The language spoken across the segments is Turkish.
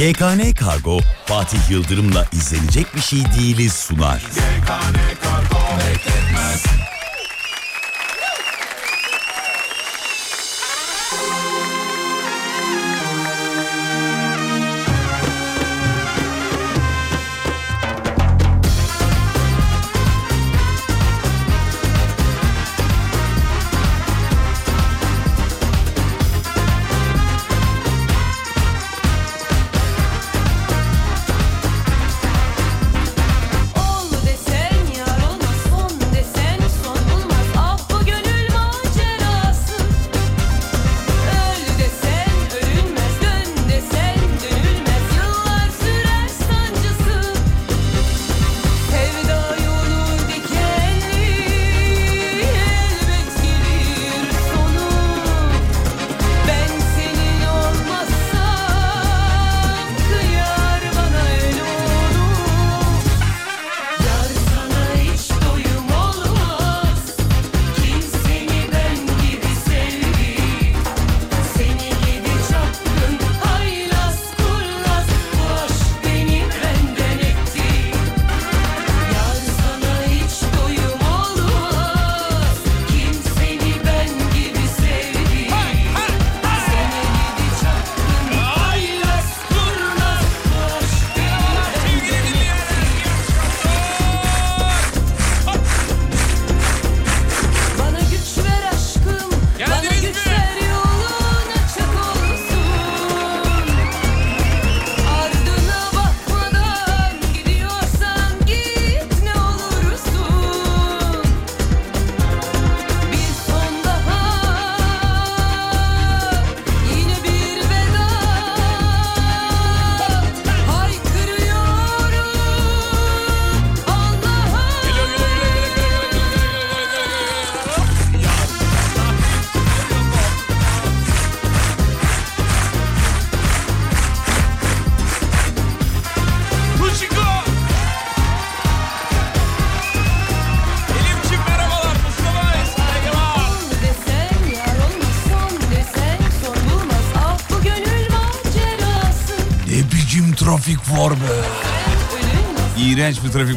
GKN Kargo Fatih Yıldırım'la izlenecek bir şey değiliz sunar. GKN Kargo bekletmez.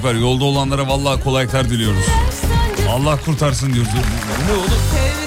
Var. Yolda olanlara vallahi kolaylıklar diliyoruz. Allah kurtarsın diyoruz. Ne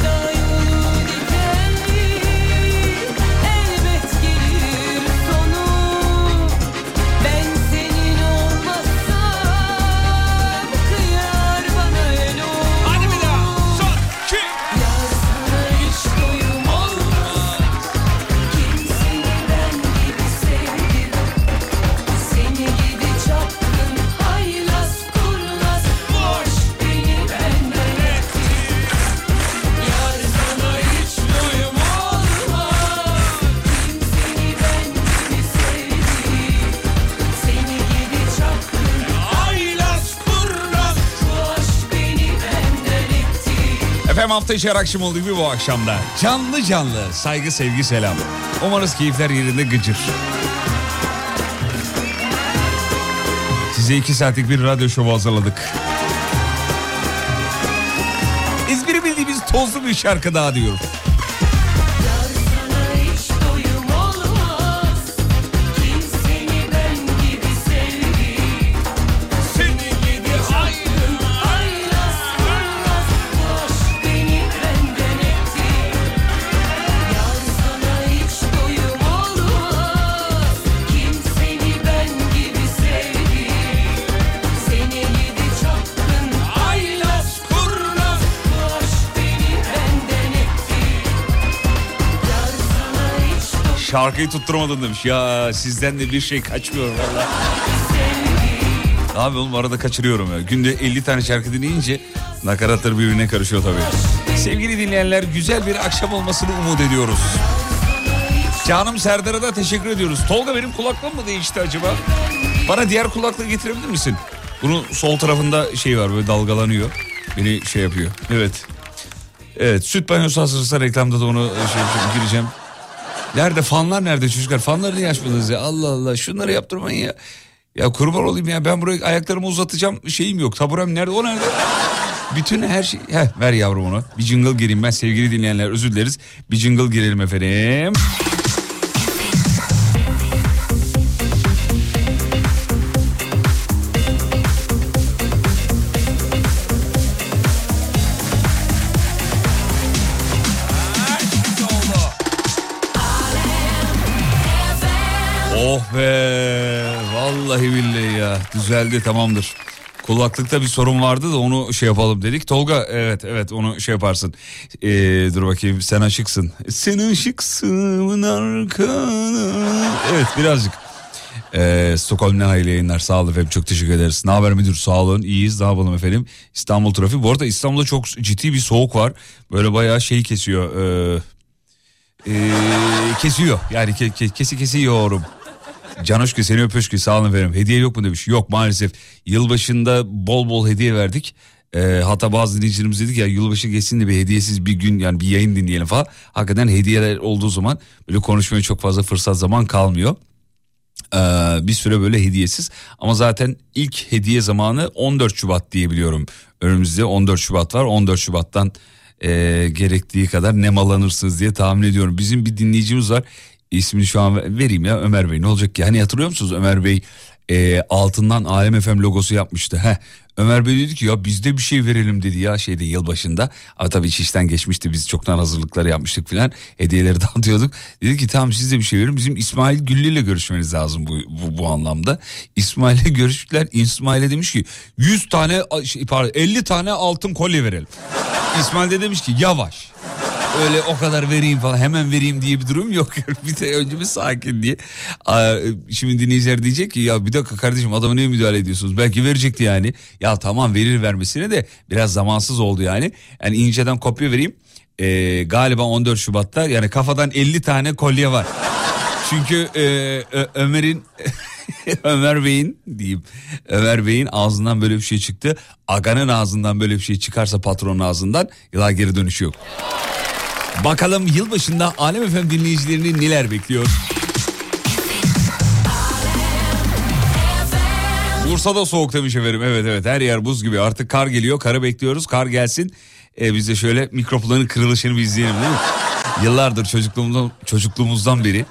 oğlum? hafta içi akşam olduğu gibi bu akşamda. Canlı canlı saygı sevgi selam. Umarız keyifler yerinde gıcır. Size iki saatlik bir radyo şovu hazırladık. İzmir'i bildiğimiz tozlu bir şarkı daha diyoruz. Şarkıyı tutturamadın demiş. Ya sizden de bir şey kaçmıyor valla. Abi oğlum arada kaçırıyorum ya. Günde 50 tane şarkı dinleyince nakaratlar birbirine karışıyor tabii. Sevgili dinleyenler güzel bir akşam olmasını umut ediyoruz. Canım Serdar'a da teşekkür ediyoruz. Tolga benim kulaklığım mı değişti acaba? Bana diğer kulaklığı getirebilir misin? Bunun sol tarafında şey var böyle dalgalanıyor. Beni şey yapıyor. Evet. Evet süt banyosu hazırsa reklamda da onu şey, şey gireceğim. Nerede fanlar nerede çocuklar? Fanları niye açmadınız ya? Allah Allah şunları yaptırmayın ya. Ya kurban olayım ya ben buraya ayaklarımı uzatacağım şeyim yok. Taburem nerede o nerede? Bütün her şey... Heh, ver yavrum onu. Bir jingle gireyim ben sevgili dinleyenler özür dileriz. Bir jingle girelim efendim. Oh be vallahi billahi ya düzeldi tamamdır. Kulaklıkta bir sorun vardı da onu şey yapalım dedik. Tolga evet evet onu şey yaparsın. Ee, dur bakayım sen aşıksın. Sen aşıksın arkana. Evet birazcık. Ee, Stockholm'dan hayırlı yayınlar sağ olun efendim çok teşekkür ederiz. Ne haber müdür sağ olun iyiyiz ne yapalım efendim. İstanbul trafiği bu arada İstanbul'da çok ciddi bir soğuk var. Böyle bayağı şey kesiyor. Ee, ee, kesiyor yani ke, ke, kesi kesiyorum. Canoşku seni öpüşkü sağ olun efendim. Hediye yok mu demiş. Yok maalesef. Yılbaşında bol bol hediye verdik. Ee, hatta bazı dinleyicilerimiz dedik ya yılbaşı geçsin de bir hediyesiz bir gün yani bir yayın dinleyelim falan. Hakikaten hediyeler olduğu zaman böyle konuşmaya çok fazla fırsat zaman kalmıyor. Ee, bir süre böyle hediyesiz ama zaten ilk hediye zamanı 14 Şubat diye biliyorum. Önümüzde 14 Şubat var 14 Şubat'tan e, gerektiği kadar nemalanırsınız diye tahmin ediyorum. Bizim bir dinleyicimiz var ismini şu an vereyim ya Ömer Bey ne olacak ki hani hatırlıyor musunuz Ömer Bey e, altından Alem FM logosu yapmıştı. Heh. Ömer Bey dedi ki ya biz de bir şey verelim dedi ya şeyde yılbaşında. Ama tabii iş işten geçmişti biz çoktan hazırlıkları yapmıştık filan. Hediyeleri dağıtıyorduk. Dedi ki tamam siz de bir şey verin. Bizim İsmail Güllü ile görüşmeniz lazım bu, bu, bu anlamda. İsmail ile görüştüler. İsmail'e demiş ki 100 tane şey, pardon 50 tane altın kolye verelim. İsmail de demiş ki yavaş öyle o kadar vereyim falan hemen vereyim diye bir durum yok. bir de önce bir sakin diye. Şimdi dinleyiciler diyecek ki ya bir dakika kardeşim adama niye müdahale ediyorsunuz? Belki verecekti yani. Ya tamam verir vermesine de biraz zamansız oldu yani. Yani inceden kopya vereyim. Ee, galiba 14 Şubat'ta yani kafadan 50 tane kolye var. Çünkü e, Ömer'in Ömer Bey'in diyeyim Ömer Bey'in ağzından böyle bir şey çıktı. Aga'nın ağzından böyle bir şey çıkarsa patronun ağzından daha geri dönüşü yok. Bakalım yılbaşında Alem Efem dinleyicilerini neler bekliyor? Bursa'da soğuk demiş efendim. Evet evet her yer buz gibi. Artık kar geliyor. Karı bekliyoruz. Kar gelsin. Ee, biz de şöyle mikropların kırılışını bir izleyelim değil mi? Yıllardır çocukluğumuzdan, çocukluğumuzdan beri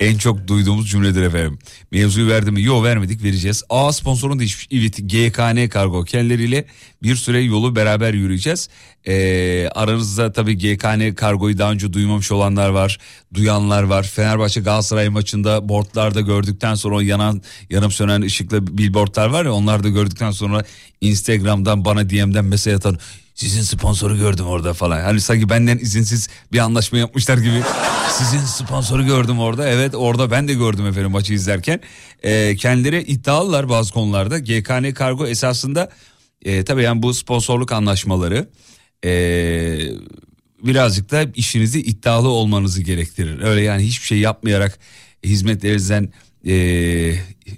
en çok duyduğumuz cümledir efendim. Mevzuyu verdi mi? Yok vermedik vereceğiz. A sponsorun değişmiş. Evet GKN Kargo kendileriyle bir süre yolu beraber yürüyeceğiz. Ee, aranızda tabii GKN Kargo'yu daha önce duymamış olanlar var. Duyanlar var. Fenerbahçe Galatasaray maçında boardlarda gördükten sonra yanan yanıp sönen ışıklı billboardlar var ya onlar da gördükten sonra Instagram'dan bana DM'den mesaj atan sizin sponsoru gördüm orada falan. Hani sanki benden izinsiz bir anlaşma yapmışlar gibi. Sizin sponsoru gördüm orada. Evet orada ben de gördüm efendim maçı izlerken. Ee, kendileri iddialılar bazı konularda. GKN Kargo esasında e, tabii yani bu sponsorluk anlaşmaları e, birazcık da işinizi iddialı olmanızı gerektirir. Öyle yani hiçbir şey yapmayarak hizmetlerinizden e,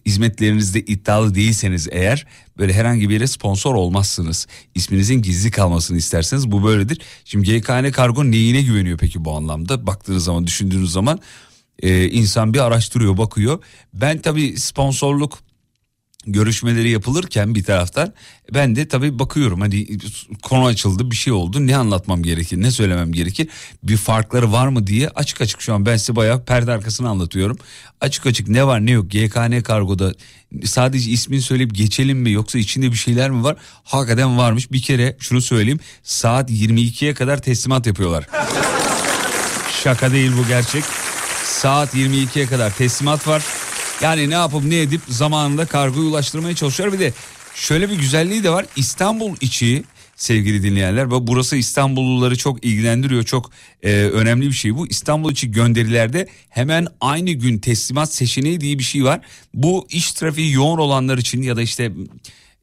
hizmetlerinizde iddialı değilseniz eğer böyle herhangi bir yere sponsor olmazsınız. İsminizin gizli kalmasını isterseniz bu böyledir. Şimdi GKN Kargo neyine güveniyor peki bu anlamda? Baktığınız zaman düşündüğünüz zaman e, insan bir araştırıyor bakıyor. Ben tabii sponsorluk görüşmeleri yapılırken bir taraftan ben de tabii bakıyorum hani konu açıldı bir şey oldu ne anlatmam gerekir ne söylemem gerekir bir farkları var mı diye açık açık şu an ben size bayağı perde arkasını anlatıyorum. Açık açık ne var ne yok GKN kargoda sadece ismini söyleyip geçelim mi yoksa içinde bir şeyler mi var? Hakikaten varmış. Bir kere şunu söyleyeyim saat 22'ye kadar teslimat yapıyorlar. Şaka değil bu gerçek. Saat 22'ye kadar teslimat var yani ne yapıp ne edip zamanında kargoyu ulaştırmaya çalışıyor. Bir de şöyle bir güzelliği de var. İstanbul içi sevgili dinleyenler burası İstanbulluları çok ilgilendiriyor. Çok e, önemli bir şey bu. İstanbul içi gönderilerde hemen aynı gün teslimat seçeneği diye bir şey var. Bu iş trafiği yoğun olanlar için ya da işte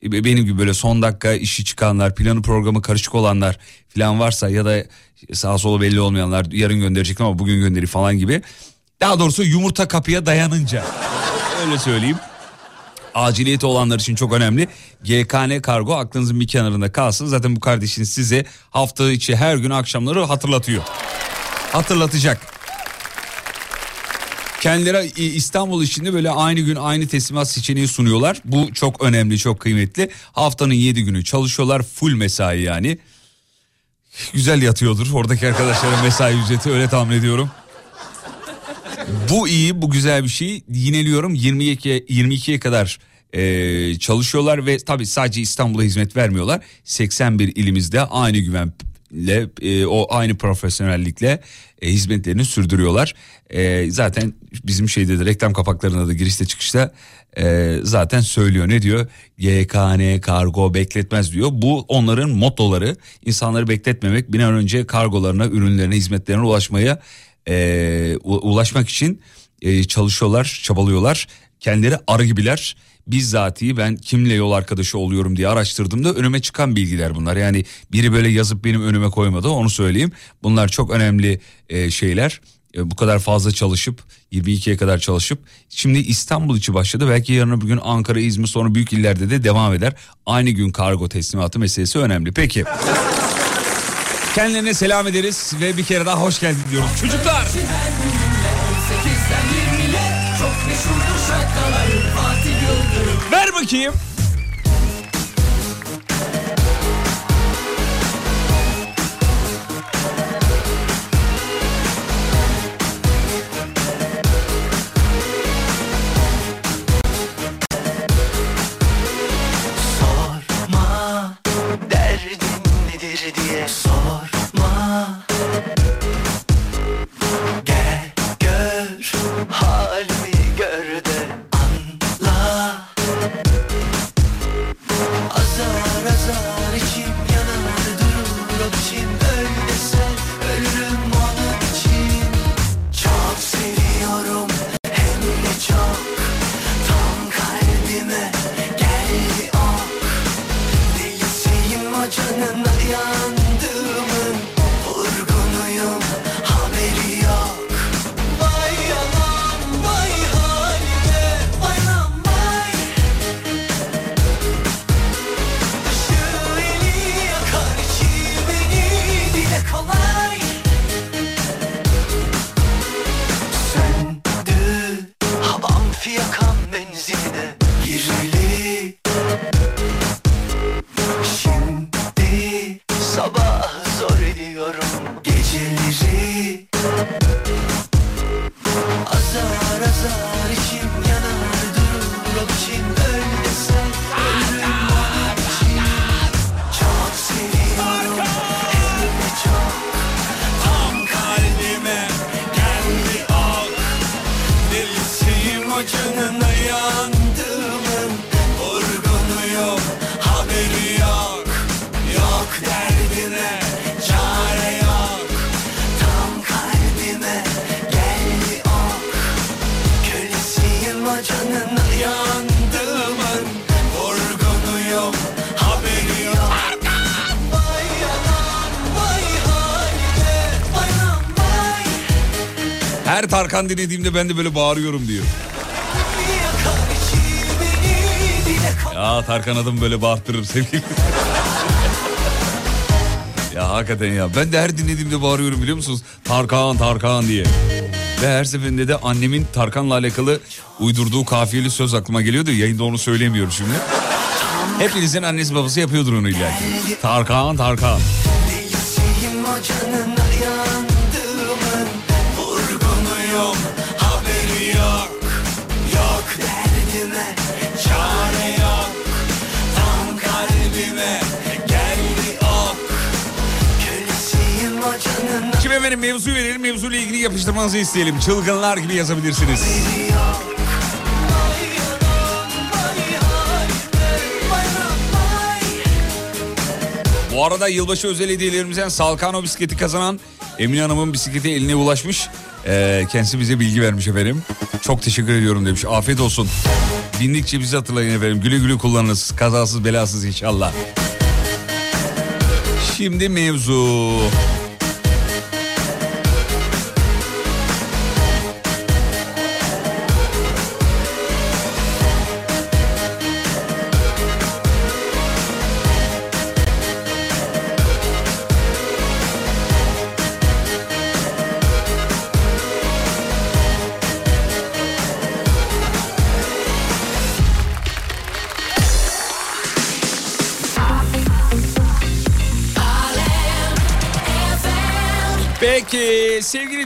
e, benim gibi böyle son dakika işi çıkanlar, planı programı karışık olanlar falan varsa ya da sağ solu belli olmayanlar yarın gönderecek ama bugün gönderi falan gibi. Daha doğrusu yumurta kapıya dayanınca öyle söyleyeyim. Aciliyeti olanlar için çok önemli. GKN Kargo aklınızın bir kenarında kalsın. Zaten bu kardeşiniz size hafta içi her gün akşamları hatırlatıyor. Hatırlatacak. Kendileri İstanbul içinde böyle aynı gün aynı teslimat seçeneği sunuyorlar. Bu çok önemli, çok kıymetli. Haftanın 7 günü çalışıyorlar. Full mesai yani. Güzel yatıyordur. Oradaki arkadaşların mesai ücreti öyle tahmin ediyorum. Bu iyi, bu güzel bir şey. Yineliyorum 22 22'ye kadar e, çalışıyorlar ve tabii sadece İstanbul'a hizmet vermiyorlar. 81 ilimizde aynı güven e, o aynı profesyonellikle e, hizmetlerini sürdürüyorlar. E, zaten bizim şeyde de reklam kapaklarında da girişte çıkışta e, zaten söylüyor ne diyor? YKN kargo bekletmez diyor. Bu onların mottoları. İnsanları bekletmemek bir an önce kargolarına, ürünlerine, hizmetlerine ulaşmaya e, ulaşmak için e, çalışıyorlar, çabalıyorlar. Kendileri arı gibiler bizzatihi ben kimle yol arkadaşı oluyorum diye araştırdığımda önüme çıkan bilgiler bunlar. Yani biri böyle yazıp benim önüme koymadı onu söyleyeyim. Bunlar çok önemli e, şeyler. E, bu kadar fazla çalışıp 22'ye kadar çalışıp şimdi İstanbul içi başladı. Belki yarın bir gün Ankara, İzmir sonra büyük illerde de devam eder. Aynı gün kargo teslimatı meselesi önemli. Peki. Kendilerine selam ederiz ve bir kere daha hoş geldin diyoruz. Çocuklar. Ver bakayım. Tarkan dinlediğimde ben de böyle bağırıyorum diyor. Ya Tarkan adım böyle bağırtırır sevgili. ya hakikaten ya ben de her dinlediğimde bağırıyorum biliyor musunuz? Tarkan Tarkan diye. Ve her seferinde de annemin Tarkan'la alakalı uydurduğu kafiyeli söz aklıma geliyordu. Yayında onu söylemiyorum şimdi. Hepinizin annesi babası yapıyordur onu illa Tarkan Tarkan. Efendim mevzu verelim. Mevzuyla ilgili yapıştırmanızı isteyelim. Çılgınlar gibi yazabilirsiniz. Bu arada yılbaşı özel hediyelerimizden Salkano bisikleti kazanan Emine Hanım'ın bisikleti eline ulaşmış. Ee, kendisi bize bilgi vermiş efendim. Çok teşekkür ediyorum demiş. Afiyet olsun. Bindikçe bizi hatırlayın efendim. Güle güle kullanınız. Kazasız belasız inşallah. Şimdi mevzu.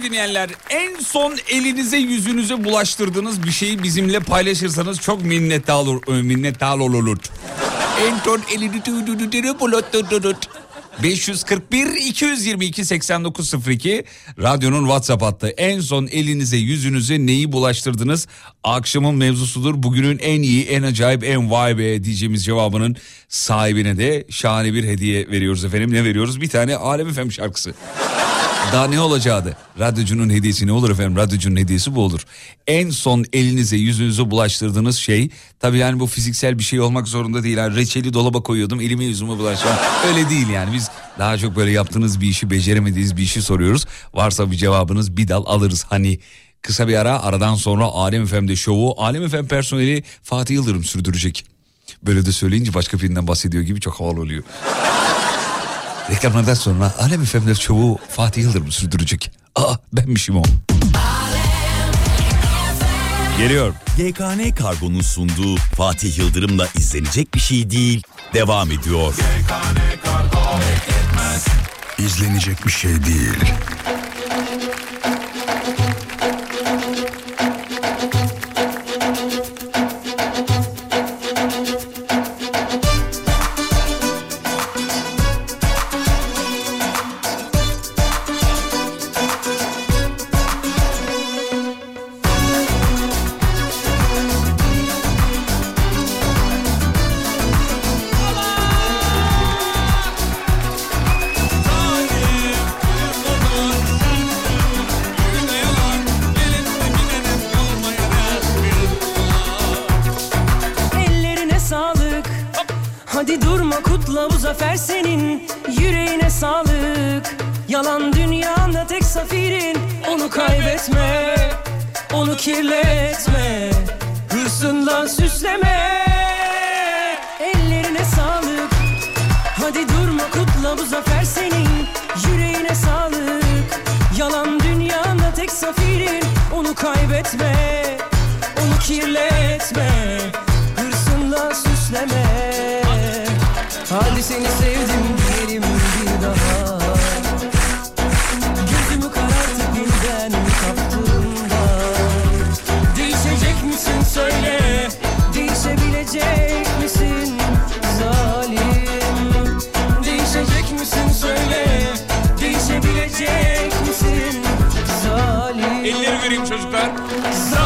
Dinleyenler en son elinize yüzünüze bulaştırdığınız bir şeyi bizimle paylaşırsanız çok minnettar olur. Minnettar olur. En son elini 541 222 8902 radyonun WhatsApp hattı. En son elinize yüzünüze neyi bulaştırdınız? Akşamın mevzusudur. Bugünün en iyi, en acayip, en vay be diyeceğimiz cevabının sahibine de şahane bir hediye veriyoruz efendim. Ne veriyoruz? Bir tane Alem Efem şarkısı. Daha ne olacağı Radyocunun hediyesi ne olur efendim? Radyocunun hediyesi bu olur. En son elinize yüzünüze bulaştırdığınız şey tabii yani bu fiziksel bir şey olmak zorunda değil. Yani reçeli dolaba koyuyordum elime yüzüme bulaştırdım. Öyle değil yani biz daha çok böyle yaptığınız bir işi beceremediğiniz bir işi soruyoruz. Varsa bir cevabınız bir dal alırız hani. Kısa bir ara aradan sonra Alem FM'de şovu Alem FM personeli Fatih Yıldırım sürdürecek. Böyle de söyleyince başka birinden bahsediyor gibi çok havalı oluyor. Reklamlardan sonra Alem FM'de çoğu Fatih Yıldırım sürdürecek. Aa benmişim o. Geliyor. GKN Kargo'nun sunduğu Fatih Yıldırım'la izlenecek bir şey değil. Devam ediyor. GKN Kargo İzlenecek bir şey değil. Onu kaybetme Onu kirletme. Hırsından süsleme. Ellerine sağlık. Hadi durma kutla bu zafer senin. Yüreğine sağlık. Yalan dünyanda tek safirin. Onu kaybetme Onu kirletme. Hırsından süsleme. Hadi seni sevdim diyelim bir daha. Değişecek misin zalim? Değişecek misin söyle? Değişebilecek misin zalim? Elleri göreyim çocuklar. Zalim.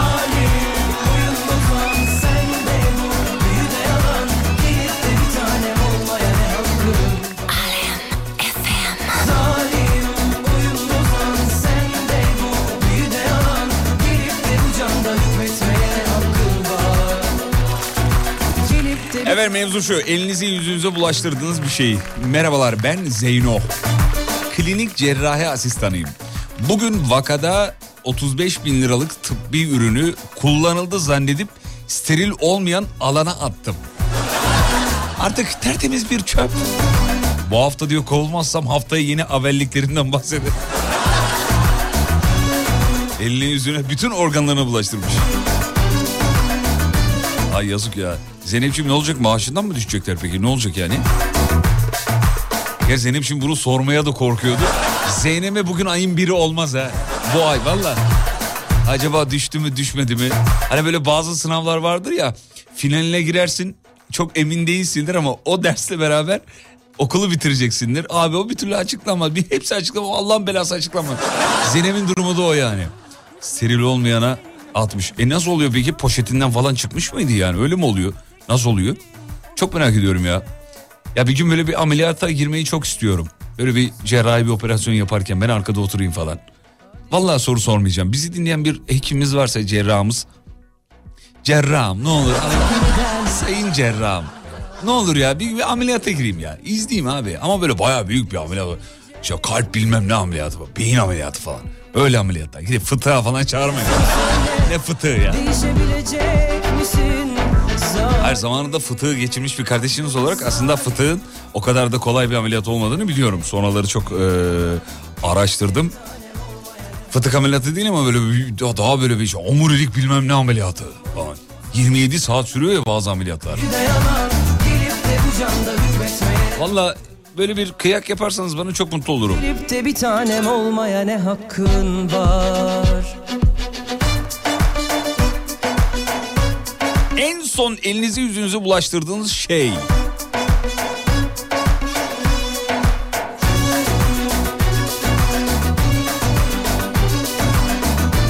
Mevzu şu elinizi yüzünüze bulaştırdığınız bir şey. Merhabalar ben Zeyno. Klinik cerrahi asistanıyım. Bugün vakada 35 bin liralık tıbbi ürünü kullanıldı zannedip steril olmayan alana attım. Artık tertemiz bir çöp. Bu hafta diyor kovulmazsam haftaya yeni haberliklerinden bahseder. Elini yüzüne bütün organlarına bulaştırmış. Ay yazık ya. Zeynep'ciğim ne olacak maaşından mı düşecekler peki ne olacak yani? Ya Zeynep şimdi bunu sormaya da korkuyordu. Zeynep'e bugün ayın biri olmaz ha. Bu ay valla. Acaba düştü mü düşmedi mi? Hani böyle bazı sınavlar vardır ya. Finaline girersin çok emin değilsindir ama o dersle beraber okulu bitireceksindir. Abi o bir türlü açıklamaz. Bir hepsi açıklama. Allah'ın belası açıklamaz. Zeynep'in durumu da o yani. Steril olmayana atmış. E nasıl oluyor peki? Poşetinden falan çıkmış mıydı yani? Öyle mi oluyor? Nasıl oluyor? Çok merak ediyorum ya. Ya bir gün böyle bir ameliyata girmeyi çok istiyorum. Böyle bir cerrahi bir operasyon yaparken ben arkada oturayım falan. Vallahi soru sormayacağım. Bizi dinleyen bir hekimimiz varsa cerrahımız. Cerrahım ne olur. Sayın cerrahım. Ne olur ya bir, bir ameliyata gireyim ya. İzleyeyim abi. Ama böyle baya büyük bir ameliyat. İşte kalp bilmem ne ameliyatı. Beyin ameliyatı falan. Öyle ameliyatlar. Gidip fıtığa falan çağırmayın. ne fıtığı ya. Her zamanında fıtığı geçirmiş bir kardeşiniz olarak aslında fıtığın o kadar da kolay bir ameliyat olmadığını biliyorum. Sonraları çok e, araştırdım. Fıtık ameliyatı değil ama böyle bir, daha böyle bir şey. Omurilik bilmem ne ameliyatı falan. 27 saat sürüyor ya bazı ameliyatlar. Valla böyle bir kıyak yaparsanız bana çok mutlu olurum. De bir tanem olmaya ne hakkın var? En son elinizi yüzünüzü bulaştırdığınız şey.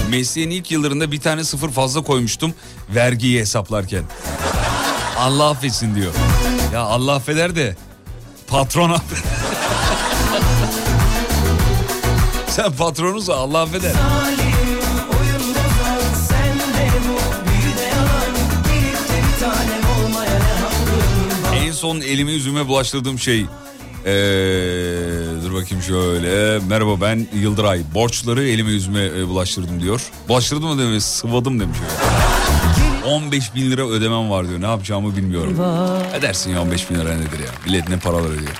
Mesleğin ilk yıllarında bir tane sıfır fazla koymuştum vergiyi hesaplarken. Allah affetsin diyor. Ya Allah affeder de patron affeder. Sen patronunsa Allah affeder. En son elimi yüzüme bulaştırdığım şey ee, dur bakayım şöyle. Merhaba ben Yıldıray. Borçları elime yüzüme bulaştırdım diyor. Bulaştırdım mı demiş sıvadım demiş. 15 bin lira ödemem var diyor. Ne yapacağımı bilmiyorum. Edersin ya 15 bin lira nedir ya. Millet ne paralar ödüyor.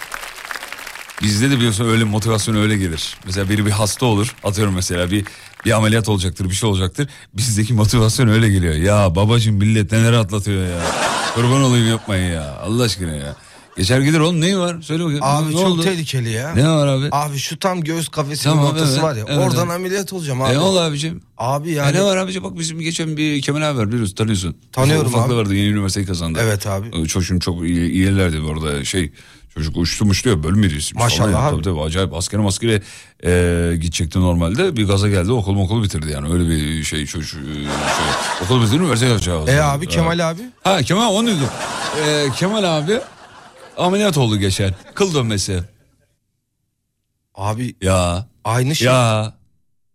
Bizde de biliyorsun öyle motivasyon öyle gelir. Mesela biri bir hasta olur. Atıyorum mesela bir bir ameliyat olacaktır bir şey olacaktır. Bizdeki motivasyon öyle geliyor. Ya babacığım millet neler atlatıyor ya. Kurban olayım yapmayın ya. Allah aşkına ya. Geçer gider oğlum neyi var? Söyle bakayım. Abi ne çok oldu? tehlikeli ya. Ne var abi? Abi şu tam göğüs kafesinin Tamam, ortası evet, var ya. evet, oradan evet. ameliyat olacağım abi. E ne oldu abicim? Abi Ya yani. ne var abicim bak bizim geçen bir Kemal abi var biliyorsun tanıyorsun. Tanıyorum Ufaklı abi. vardı yeni üniversiteyi kazandı. Evet abi. Ee, Çocuğun çok iyi, iyilerdi orada şey çocuk uçtu muştu ya birisi. Maşallah Falan abi. Tabii tabii acayip askere maskere e, gidecekti normalde bir gaza geldi okul okulu bitirdi yani öyle bir şey çocuk e, şey, okul bitirdi üniversite yapacağı. E abi Kemal abi. Ha Kemal onu duydum. Ee, Kemal abi ameliyat oldu geçen kıl dönmesi. Abi Ya aynı şey. ya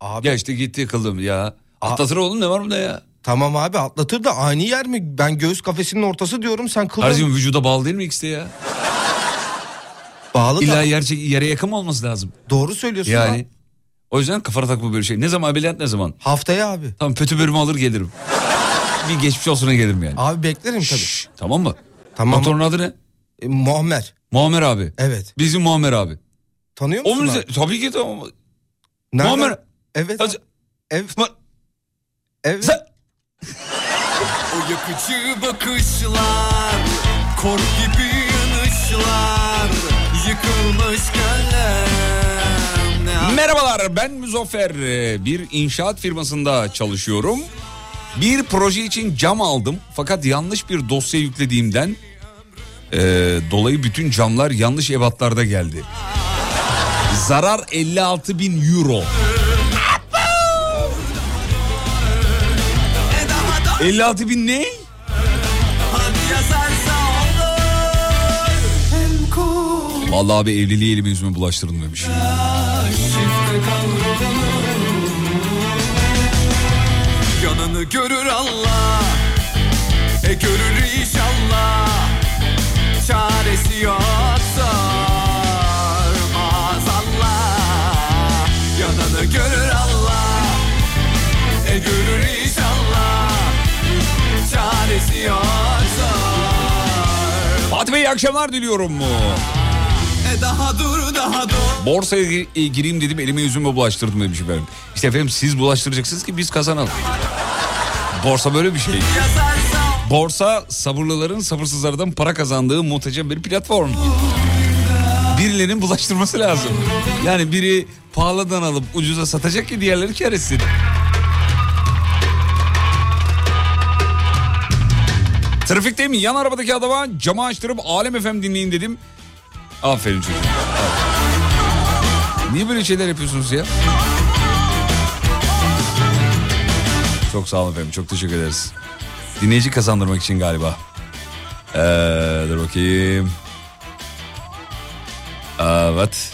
Abi geçti gitti kıldım ya. Atlatır oğlum ne var bunda ya? tamam abi atlatır da aynı yer mi? Ben göğüs kafesinin ortası diyorum sen kılın Kardeşim vücuda bağlı değil mi ikisi de ya? bağlı da. İlla yer, yere yakın olması lazım? Doğru söylüyorsun Yani. abi. O yüzden kafana takma böyle şey. Ne zaman ameliyat ne zaman? Haftaya abi. Tamam kötü bölümü alır gelirim. bir geçmiş olsuna gelirim yani. Abi beklerim tabii. Şşş, tamam mı? Tamam. Doktorun adı ne? E, Muammer. Muammer abi. Evet. Bizim Muammer abi. Tanıyor O musun mu? abi? Tabii ki tamam. Nereden? Muammer. Evet. Evet. Ma- Evet. Sen... O yakıcı bakışlar Kor gibi yanışlar Yıkılmış Ne Merhabalar ben Muzaffer. Ee, Bir inşaat firmasında çalışıyorum. Bir proje için cam aldım fakat yanlış bir dosya yüklediğimden dolayı bütün camlar yanlış ebatlarda geldi. Zarar 56 bin euro. 56 bin ne? Vallahi abi evliliği elime yüzüme bulaştırın demiş. Yanını görür Allah E görür inşallah Çaresi yoksa maazallah Yanını görür Allah E görür inşallah Çaresi yoksa Fatih Bey iyi akşamlar diliyorum. E daha dur daha dur Borsaya e, gireyim dedim elime yüzüme bulaştırdım demiş efendim. İşte efendim siz bulaştıracaksınız ki biz kazanalım. Borsa böyle bir şey. Yazarsa Borsa sabırlıların sabırsızlardan para kazandığı muhteşem bir platform. Birilerinin bulaştırması lazım. Yani biri pahalıdan alıp ucuza satacak ki diğerleri kar etsin. Trafikteyim yan arabadaki adama camı açtırıp Alem FM dinleyin dedim. Aferin çocuğum. Niye böyle şeyler yapıyorsunuz ya? Çok sağ olun efendim çok teşekkür ederiz. Dinleyici kazandırmak için galiba. Ee, dur bakayım. Evet.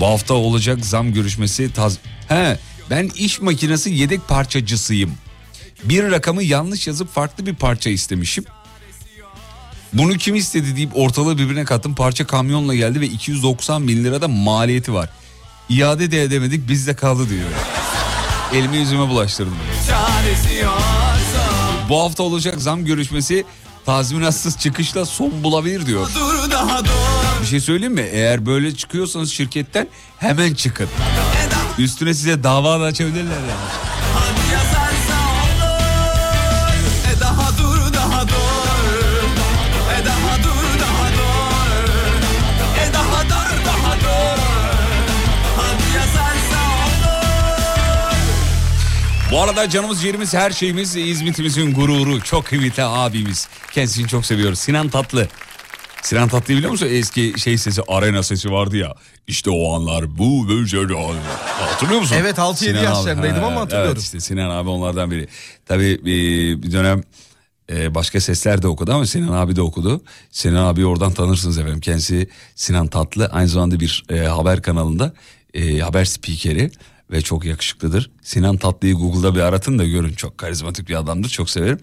Bu hafta olacak zam görüşmesi taz... He, ben iş makinesi yedek parçacısıyım. Bir rakamı yanlış yazıp farklı bir parça istemişim. Bunu kim istedi deyip ortalığı birbirine kattım. Parça kamyonla geldi ve 290 bin lirada maliyeti var. İade de edemedik bizde kaldı diyor. Elimi yüzüme bulaştırdım. çaresi yoksa Bu hafta olacak zam görüşmesi tazminatsız çıkışla son bulabilir diyor. Dur daha dur Bir şey söyleyeyim mi? Eğer böyle çıkıyorsanız şirketten hemen çıkın. Üstüne size dava da açabilirler yani. Bu arada canımız ciğerimiz her şeyimiz İzmit'imizin gururu çok kıymetli abimiz. Kendisini çok seviyoruz. Sinan Tatlı. Sinan Tatlı'yı biliyor musun? Eski şey sesi, arena sesi vardı ya. İşte o anlar bu böyle Hatırlıyor musun? Evet, 6-7 Sinan abi, yaşlarındaydım ama hatırlıyorum. Evet işte Sinan abi onlardan biri. Tabii bir, bir dönem e, başka sesler de okudu ama Sinan abi de okudu. Sinan abi oradan tanırsınız efendim. Kendisi Sinan Tatlı aynı zamanda bir e, haber kanalında e, haber spikeri ve çok yakışıklıdır. Sinan Tatlı'yı Google'da bir aratın da görün. Çok karizmatik bir adamdır. Çok severim.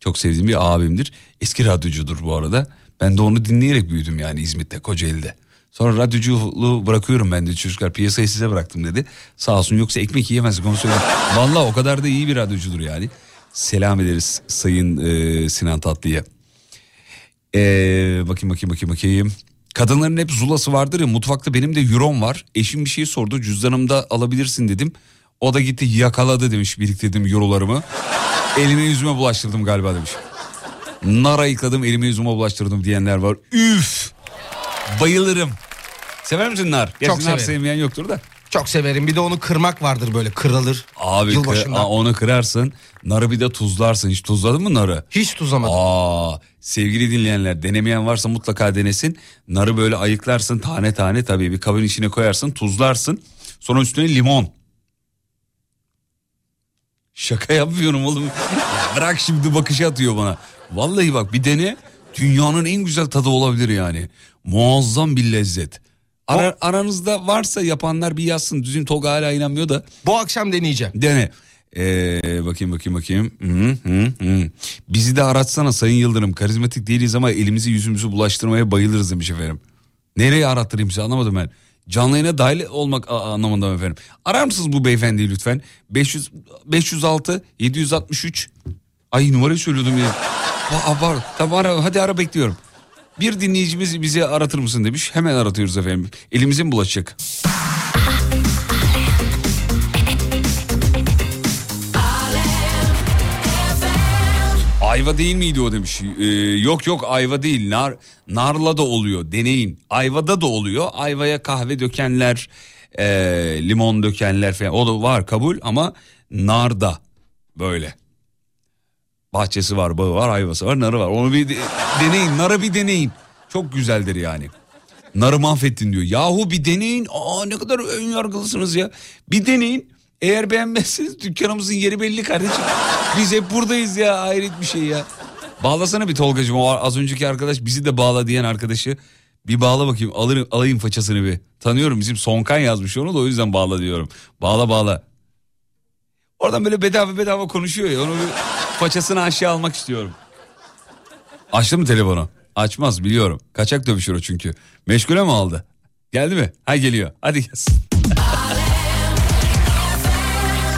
Çok sevdiğim bir abimdir. Eski radyocudur bu arada. Ben de onu dinleyerek büyüdüm yani İzmit'te, Kocaeli'de. Sonra radyoculuğu bırakıyorum ben de çocuklar piyasayı size bıraktım dedi. Sağ olsun yoksa ekmek yiyemezdik onu söyleyeyim. Valla o kadar da iyi bir radyocudur yani. Selam ederiz Sayın e, Sinan Tatlı'ya. Ee, bakayım bakayım bakayım bakayım. Kadınların hep zulası vardır ya mutfakta benim de euron var. Eşim bir şey sordu cüzdanımda alabilirsin dedim. O da gitti yakaladı demiş biriktirdim eurolarımı. Elime yüzüme bulaştırdım galiba demiş. Nara yıkadım elime yüzüme bulaştırdım diyenler var. Üf! Bayılırım. Sever misin nar? Gerçi nar severim. sevmeyen yoktur da. Çok severim. Bir de onu kırmak vardır böyle kırılır. Abi kı-. Aa, onu kırarsın. Narı bir de tuzlarsın. Hiç tuzladın mı narı? Hiç tuzlamadım. Aa, sevgili dinleyenler denemeyen varsa mutlaka denesin. Narı böyle ayıklarsın tane tane tabii bir kabın içine koyarsın tuzlarsın. Sonra üstüne limon. Şaka yapmıyorum oğlum. Bırak şimdi bakışı atıyor bana. Vallahi bak bir dene dünyanın en güzel tadı olabilir yani. Muazzam bir lezzet. Ara- aranızda varsa yapanlar bir yazsın. Düzün Tolga hala inanmıyor da Bu akşam deneyeceğim. Dene. Ee, bakayım bakayım bakayım. Hı, hı, hı. Bizi de aratsana Sayın Yıldırım. Karizmatik değiliz ama elimizi yüzümüzü bulaştırmaya bayılırız demiş efendim. Nereye arattırayım size anlamadım ben. Canlı yayına dahil olmak anlamında mı efendim. Arar mısınız bu beyefendiyi lütfen? 500, 506 763 Ay numarayı söylüyordum ya. Va- Var, tamam ara, hadi ara bekliyorum. Bir dinleyicimiz bizi aratır mısın demiş. Hemen aratıyoruz efendim. Elimize mi bulaşacak? Ayva değil miydi o demiş. Ee, yok yok ayva değil nar narla da oluyor deneyin. Ayvada da oluyor. Ayvaya kahve dökenler, e, limon dökenler falan o da var kabul ama narda böyle. Bahçesi var, bağı var, ayvası var, narı var. Onu bir de- deneyin, narı bir deneyin. Çok güzeldir yani. Narı mahvettin diyor. Yahu bir deneyin. Aa ne kadar ön yargılısınız ya. Bir deneyin. Eğer beğenmezseniz dükkanımızın yeri belli kardeşim. Biz hep buradayız ya hayret bir şey ya. Bağlasana bir Tolgacığım o az önceki arkadaş bizi de bağla diyen arkadaşı. Bir bağla bakayım alırım, alayım façasını bir. Tanıyorum bizim Sonkan yazmış onu da o yüzden bağla diyorum. Bağla bağla. Oradan böyle bedava bedava konuşuyor ya onu bir façasını aşağı almak istiyorum. Açtı mı telefonu? Açmaz biliyorum. Kaçak dövüşür o çünkü. Meşgule mi aldı? Geldi mi? Ha geliyor. Hadi gelsin.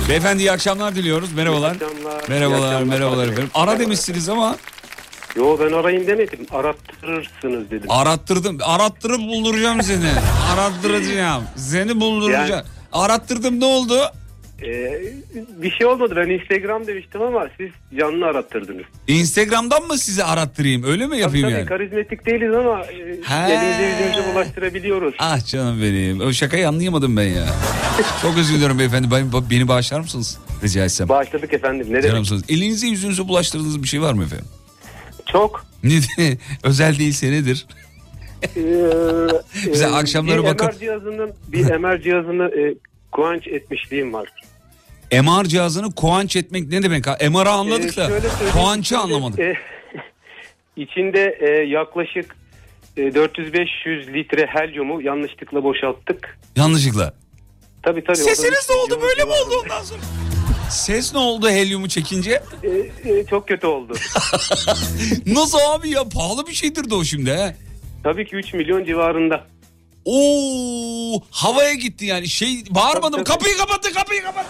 Beyefendi iyi akşamlar diliyoruz. Merhabalar. İyi akşamlar. Merhabalar, İyi akşamlar. merhabalar efendim. Ara demişsiniz ama Yo ben arayın demedim. Arattırırsınız dedim. arattırdım. Arattırıp bulduracağım seni. Arattıracağım. Seni bulduracağım. Yani- Arattırdım ne oldu? Ee, bir şey olmadı. Ben Instagram demiştim ama siz canlı arattırdınız. Instagram'dan mı sizi arattırayım? Öyle mi yapayım tabii, yani? karizmatik değiliz ama e, He. elimize yüzümüze bulaştırabiliyoruz. Ah canım benim. O şakayı anlayamadım ben ya. Çok özür diliyorum beyefendi. Ben, beni bağışlar mısınız? Rica etsem. Bağışladık efendim. Ne demek? Elinize yüzünüze bulaştırdığınız bir şey var mı efendim? Çok. Özel değilse nedir? Ee, Bize e, akşamları bir bakıp- MR cihazının bir MR cihazını e, kuanç etmişliğim var. MR cihazını kuanç etmek ne demek? MR'ı anladık Ee, da şöyle söyleyeyim, kuançı anlamadık. e, içinde e, yaklaşık e, 400-500 litre helyumu yanlışlıkla boşalttık. Yanlışlıkla. Tabii tabii. Sesiniz ne oldu? Böyle mi oldu ondan sonra? Ses ne oldu helyumu çekince? E, e, çok kötü oldu. Nasıl abi ya? Pahalı bir şeydir de o şimdi he. Tabii ki 3 milyon civarında. Oo, havaya gitti yani. Şey bağırmadım. Tabii, tabii. Kapıyı kapattı, kapıyı kapat.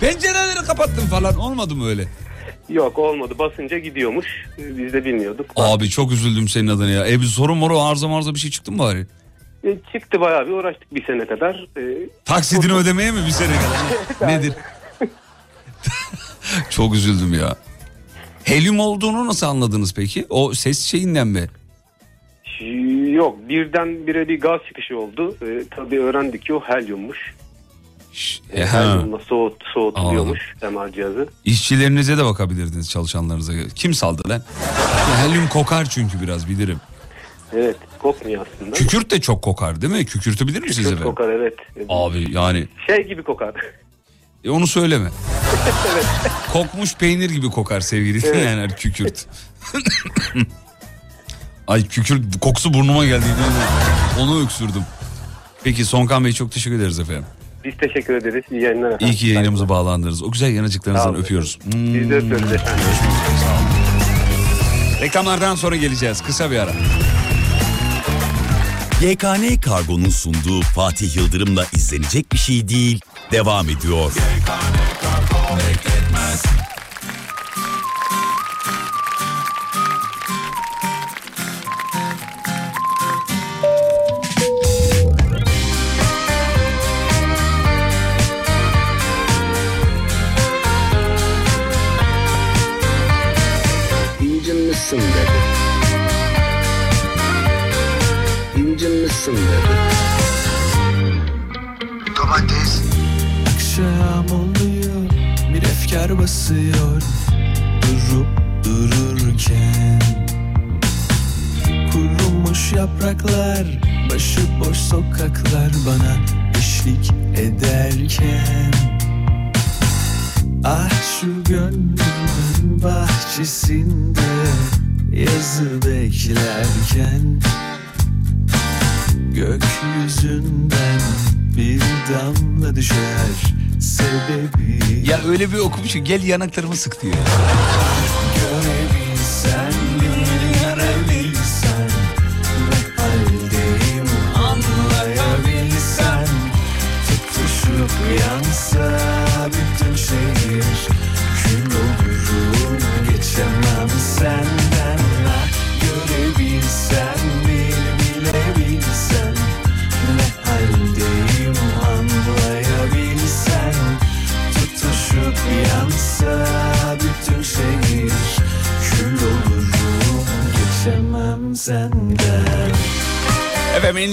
Pencereleri kapattım falan. Olmadı mı öyle? Yok olmadı. Basınca gidiyormuş. Biz de bilmiyorduk. Abi çok üzüldüm senin adına ya. E bir sorun moru arıza marza bir şey çıktı mı bari? E, çıktı bayağı bir uğraştık bir sene kadar. E, Taksidini ödemeye mi bir sene kadar? Nedir? çok üzüldüm ya. Helyum olduğunu nasıl anladınız peki? O ses şeyinden mi? yok birdenbire bir gaz çıkışı oldu. E, tabii öğrendik ki o helyummuş. E, E, ha. helyumla soğut, soğutuluyormuş MR cihazı. İşçilerinize de bakabilirdiniz çalışanlarınıza. Kim saldı lan? Helyum kokar çünkü biraz bilirim. Evet kokmuyor aslında. Kükürt de çok kokar değil mi? Kükürtü bilir misiniz Çok efendim? kokar evet. Abi yani Şey gibi kokar. e, onu söyleme. Kokmuş peynir gibi kokar sevgili Evet. dinleyenler kükürt. Ay kükürt kokusu burnuma geldi. Onu öksürdüm. Peki Sonkan Bey çok teşekkür ederiz efendim. Biz teşekkür ederiz. İyi yayınlar efendim. İyi ki yayınımıza bağlandınız. O güzel Sağ yanıcıklarınızdan olun. öpüyoruz. Biz de öpüyoruz efendim. Reklamlardan sonra geleceğiz. Kısa bir ara. YKN Kargo'nun sunduğu Fatih Yıldırım'la izlenecek bir şey değil devam ediyor. İncinmişsin İncinmişsin dedi. Domates. Akşam oluyor bir efkar basıyor Durup dururken Kurumuş yapraklar Başıboş sokaklar bana eşlik ederken Ah şu gönlümün bahçesinde Yazı beklerken Gökyüzünden bir damla düşer Sebebi Ya öyle bir okumuşum gel yanaklarımı sık diyor. görebilsen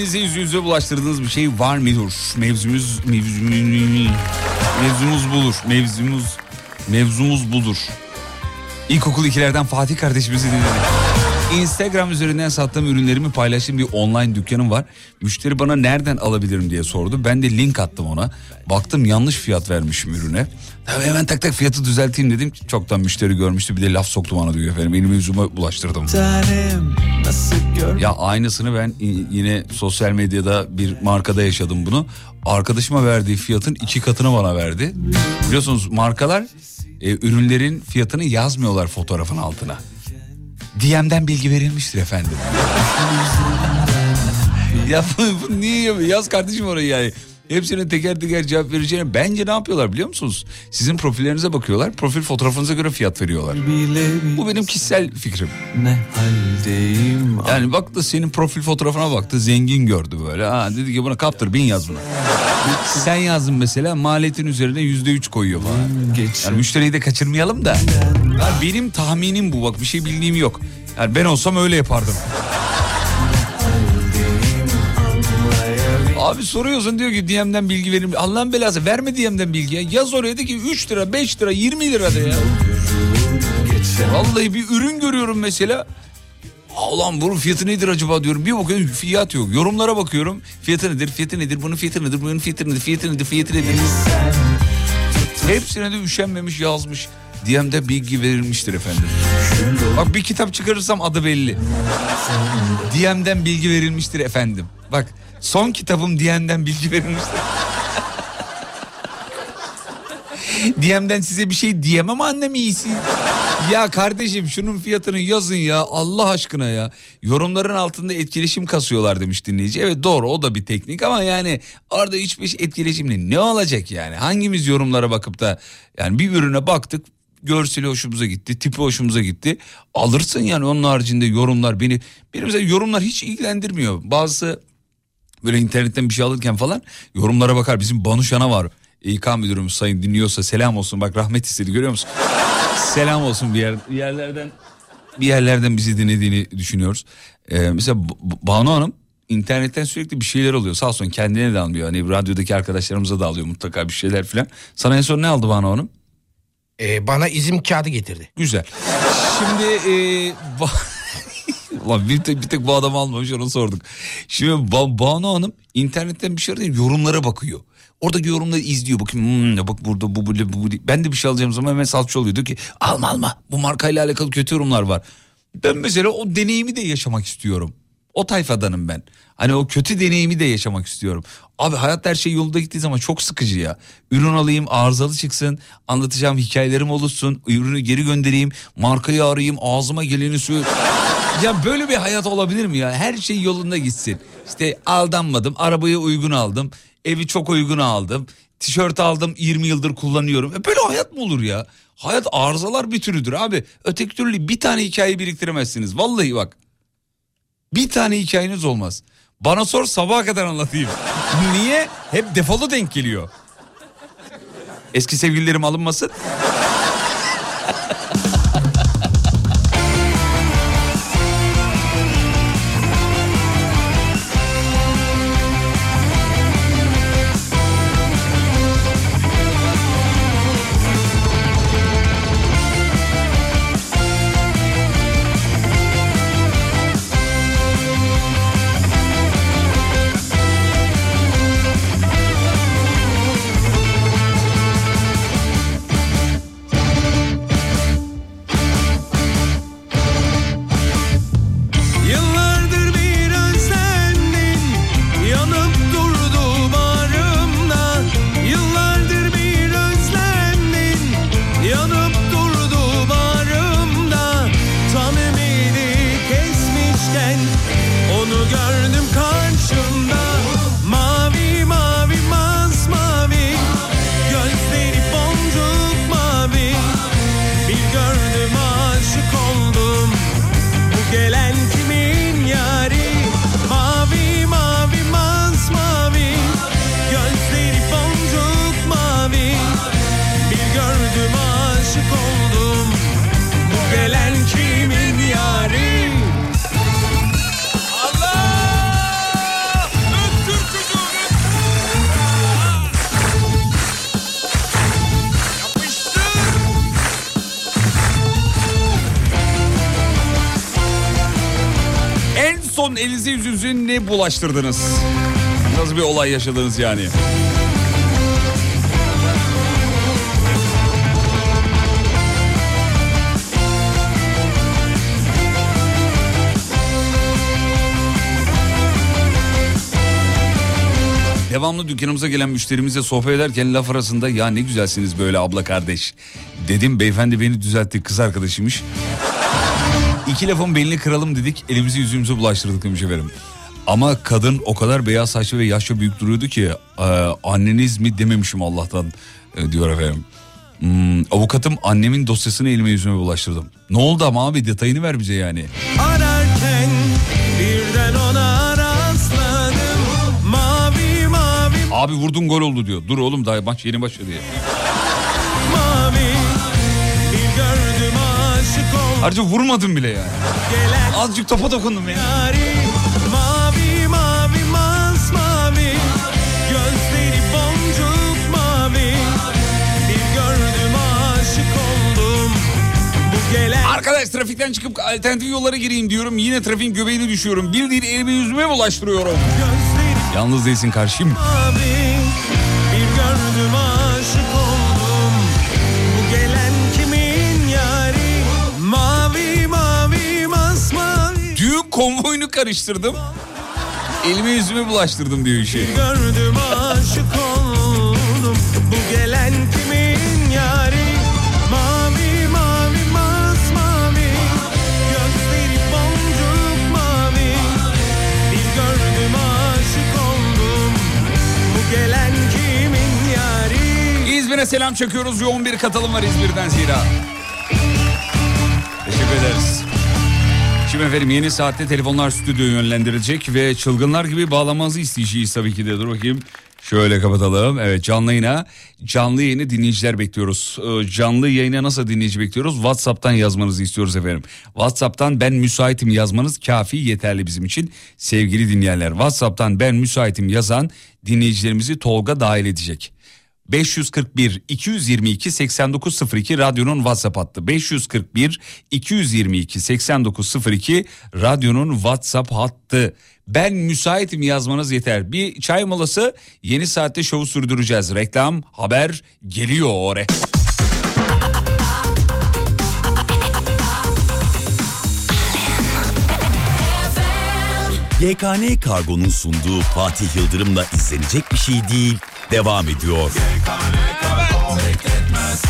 Efendim elinize yüz yüze bulaştırdığınız bir şey var mıdır? Mevzumuz, mevzumuz, mevzumuz budur. Mevzumuz, mevzumuz budur. İlkokul ikilerden Fatih kardeşimizi dinledik. Instagram üzerinden sattığım ürünlerimi paylaştığım bir online dükkanım var. Müşteri bana nereden alabilirim diye sordu. Ben de link attım ona. Baktım yanlış fiyat vermişim ürüne. Tabii hemen tak tak fiyatı düzelteyim dedim. Çoktan müşteri görmüştü bir de laf soktu bana diyor efendim. Elimi yüzüme bulaştırdım. Ya aynısını ben yine sosyal medyada bir markada yaşadım bunu. Arkadaşıma verdiği fiyatın iki katını bana verdi. Biliyorsunuz markalar e, ürünlerin fiyatını yazmıyorlar fotoğrafın altına. DM'den bilgi verilmiştir efendim. ya bu, bu niye yapıyor? Yaz kardeşim orayı yani. Hepsine teker teker cevap vereceğine bence ne yapıyorlar biliyor musunuz? Sizin profillerinize bakıyorlar. Profil fotoğrafınıza göre fiyat veriyorlar. Bu benim kişisel fikrim. ne haldeyim Yani baktı senin profil fotoğrafına baktı zengin gördü böyle. Ha, dedi ki buna kaptır bin yaz buna. Sen yazdın mesela maliyetin üzerine yüzde üç koyuyor falan. Yani müşteriyi de kaçırmayalım da. Yani benim tahminim bu bak bir şey bildiğim yok. Yani ben olsam öyle yapardım. Abi soruyorsun diyor ki DM'den bilgi verin. Allah'ın belası verme DM'den bilgi ya. Yaz oraya de ki 3 lira 5 lira 20 lira de ya. Vallahi bir ürün görüyorum mesela. Ulan bunun fiyatı nedir acaba diyorum. Bir bakıyorum fiyat yok. Yorumlara bakıyorum. Fiyatı nedir? Fiyatı nedir? Bunun fiyatı nedir? Bunun fiyatı nedir? Fiyatı nedir? Fiyatı nedir? Hepsine de üşenmemiş yazmış. DM'de bilgi verilmiştir efendim. Bak bir kitap çıkarırsam adı belli. DM'den bilgi verilmiştir efendim. Bak son kitabım DM'den bilgi verilmiştir. DM'den size bir şey diyemem annem iyisi. Ya kardeşim şunun fiyatını yazın ya Allah aşkına ya. Yorumların altında etkileşim kasıyorlar demiş dinleyici. Evet doğru o da bir teknik ama yani orada hiçbir şey etkileşimli ne olacak yani? Hangimiz yorumlara bakıp da yani bir ürüne baktık görseli hoşumuza gitti, tipi hoşumuza gitti. Alırsın yani onun haricinde yorumlar beni benim yorumlar hiç ilgilendirmiyor. Bazı böyle internetten bir şey alırken falan yorumlara bakar. Bizim Banuşan'a var. İK müdürümüz sayın dinliyorsa selam olsun. Bak rahmet istedi görüyor musun? selam olsun bir, yer, bir yerlerden bir yerlerden bizi dinlediğini düşünüyoruz. Ee, mesela Banu Hanım internetten sürekli bir şeyler alıyor. Sağ olsun kendine de almıyor. Hani radyodaki arkadaşlarımıza da alıyor mutlaka bir şeyler falan. Sana en son ne aldı Banu Hanım? Ee, bana izim kağıdı getirdi. Güzel. Şimdi e, Allah bir tek, bir tek bu adamı almamış onu sorduk. Şimdi ba- Banu Hanım internetten bir şey arıyor yorumlara bakıyor. Oradaki yorumları izliyor. Bakayım hmm, bak burada bu bu, bu, bu. Ben de bir şey alacağım zaman hemen salça oluyor. Diyor ki alma alma bu markayla alakalı kötü yorumlar var. Ben mesela o deneyimi de yaşamak istiyorum. O tayfadanım ben. Hani o kötü deneyimi de yaşamak istiyorum. Abi hayat her şey yolunda gittiği zaman çok sıkıcı ya. Ürün alayım arızalı çıksın. Anlatacağım hikayelerim oluşsun. Ürünü geri göndereyim. Markayı arayayım ağzıma geleni söyle. ya böyle bir hayat olabilir mi ya? Her şey yolunda gitsin. İşte aldanmadım. Arabayı uygun aldım. Evi çok uygun aldım. Tişört aldım 20 yıldır kullanıyorum. E böyle hayat mı olur ya? Hayat arızalar bir türüdür abi. Öteki türlü bir tane hikaye biriktiremezsiniz. Vallahi bak. Bir tane hikayeniz olmaz. Bana sor sabaha kadar anlatayım. Niye? Hep defolu denk geliyor. Eski sevgililerim alınmasın. Ne bulaştırdınız? Nasıl bir olay yaşadınız yani? Devamlı dükkanımıza gelen müşterimizle sohbet ederken laf arasında ya ne güzelsiniz böyle abla kardeş. Dedim beyefendi beni düzeltti kız arkadaşıymış. İki lafın belini kıralım dedik elimizi yüzümüzü bulaştırdık demiş efendim. Ama kadın o kadar beyaz saçlı ve yaşça büyük duruyordu ki e, anneniz mi dememişim Allah'tan e, diyor efendim. Hmm, avukatım annemin dosyasını elime yüzüme bulaştırdım. Ne oldu ama abi detayını ver bize yani. Ararken birden ona rastladım Mavi mavi Abi vurdun gol oldu diyor. Dur oğlum daha maç yeni başladı ya. mavi Bir gördüm aşık oldum Ayrıca vurmadım bile yani. gelen Azıcık topa dokundum ya. yari Arkadaş trafikten çıkıp alternatif yollara gireyim diyorum. Yine trafiğin göbeğine düşüyorum. Bildiğin elimi yüzüme bulaştırıyorum. gözleri Yalnız değilsin karşıyım. mavi Bir gördüm aşık oldum Bu gelen kimin yari Mavi mavi masmavi Düğün konvoyunu karıştırdım. Elime yüzüme bulaştırdım diyor işi. Gördüm aşık oldum İzmir'e selam çakıyoruz. Yoğun bir katılım var İzmir'den zira. Teşekkür ederiz. Şimdi efendim yeni saatte telefonlar stüdyoya yönlendirilecek ve çılgınlar gibi bağlamanızı isteyeceğiz tabii ki de. Dur bakayım. Şöyle kapatalım. Evet canlı yayına, canlı yayını dinleyiciler bekliyoruz. Ee, canlı yayına nasıl dinleyici bekliyoruz? WhatsApp'tan yazmanızı istiyoruz efendim. WhatsApp'tan ben müsaitim yazmanız kafi yeterli bizim için. Sevgili dinleyenler WhatsApp'tan ben müsaitim yazan dinleyicilerimizi Tolga dahil edecek. 541 222 8902 radyonun WhatsApp hattı. 541 222 8902 radyonun WhatsApp hattı. Ben müsaitim yazmanız yeter. Bir çay molası yeni saatte şovu sürdüreceğiz. Reklam, haber geliyor oraya. YKN Kargo'nun sunduğu Fatih Yıldırım'la izlenecek bir şey değil devam ediyor.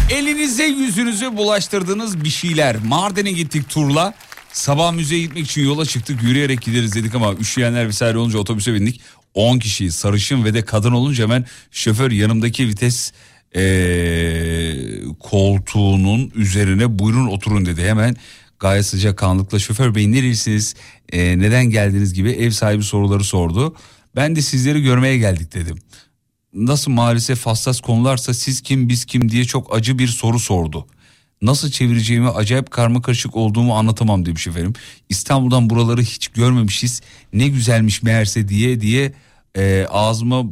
Elinize yüzünüze bulaştırdığınız bir şeyler. Mardin'e gittik turla. Sabah müzeye gitmek için yola çıktık. Yürüyerek gideriz dedik ama üşüyenler vesaire olunca otobüse bindik. 10 kişi sarışın ve de kadın olunca hemen şoför yanımdaki vites eee, koltuğunun üzerine buyurun oturun dedi. Hemen gayet sıcak kanlılıkla şoför bey nerelisiniz Eee, neden geldiniz gibi ev sahibi soruları sordu. Ben de sizleri görmeye geldik dedim nasıl maalesef hassas konularsa siz kim biz kim diye çok acı bir soru sordu. Nasıl çevireceğimi acayip karma karışık olduğumu anlatamam demiş efendim. İstanbul'dan buraları hiç görmemişiz. Ne güzelmiş meğerse diye diye e, ağzıma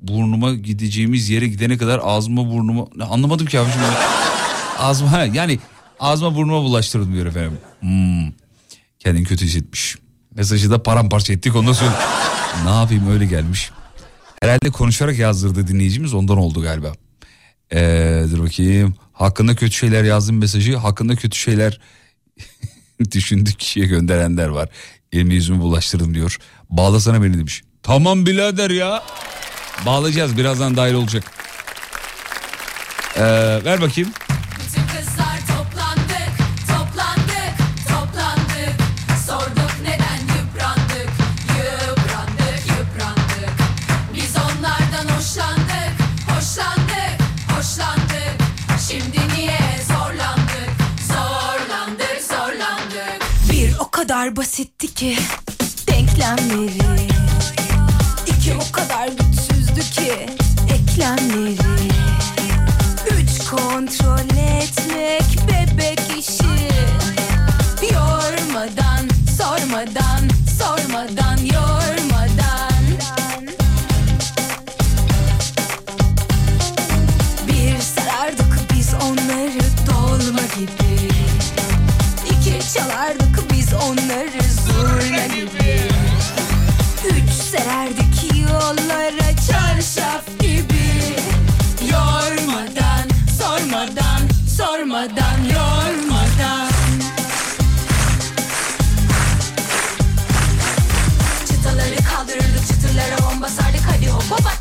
burnuma gideceğimiz yere gidene kadar ağzıma burnuma anlamadım ki abicim. ağzıma yani ağzıma burnuma bulaştırdım diyor efendim. Hmm. Kendini kötü hissetmiş. Mesajı da paramparça ettik ondan sonra ne yapayım öyle gelmiş. Herhalde konuşarak yazdırdı dinleyicimiz ondan oldu galiba. Ee, dur bakayım. Hakkında kötü şeyler yazdım mesajı. Hakkında kötü şeyler düşündük kişiye gönderenler var. Elimi yüzümü bulaştırdım diyor. Bağlasana beni demiş. Tamam birader ya. Bağlayacağız birazdan dahil olacak. Ee, ver bakayım. Kadar basitti ki denklemleri. İki o kadar güçsüzdü ki eklemleri. Üç kontrol etmek bebek işi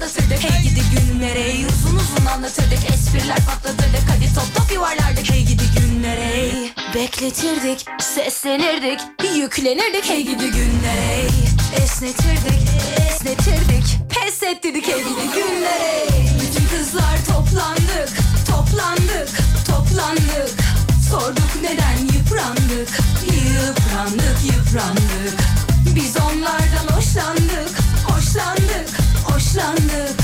patlatırdık. Hey gidi günlere Uzun uzun anlatırdık, espriler patlatırdık. Hadi top top yuvarlardık. Hey gidi günlere Bekletirdik, seslenirdik, yüklenirdik Hey gidi günlere Esnetirdik, esnetirdik, pes ettirdik Hey gidi günlere Bütün kızlar toplandık, toplandık, toplandık. Sorduk neden yıprandık, yıprandık, yıprandık. Biz onlardan hoşlandık, hoşlandık, hoşlandık.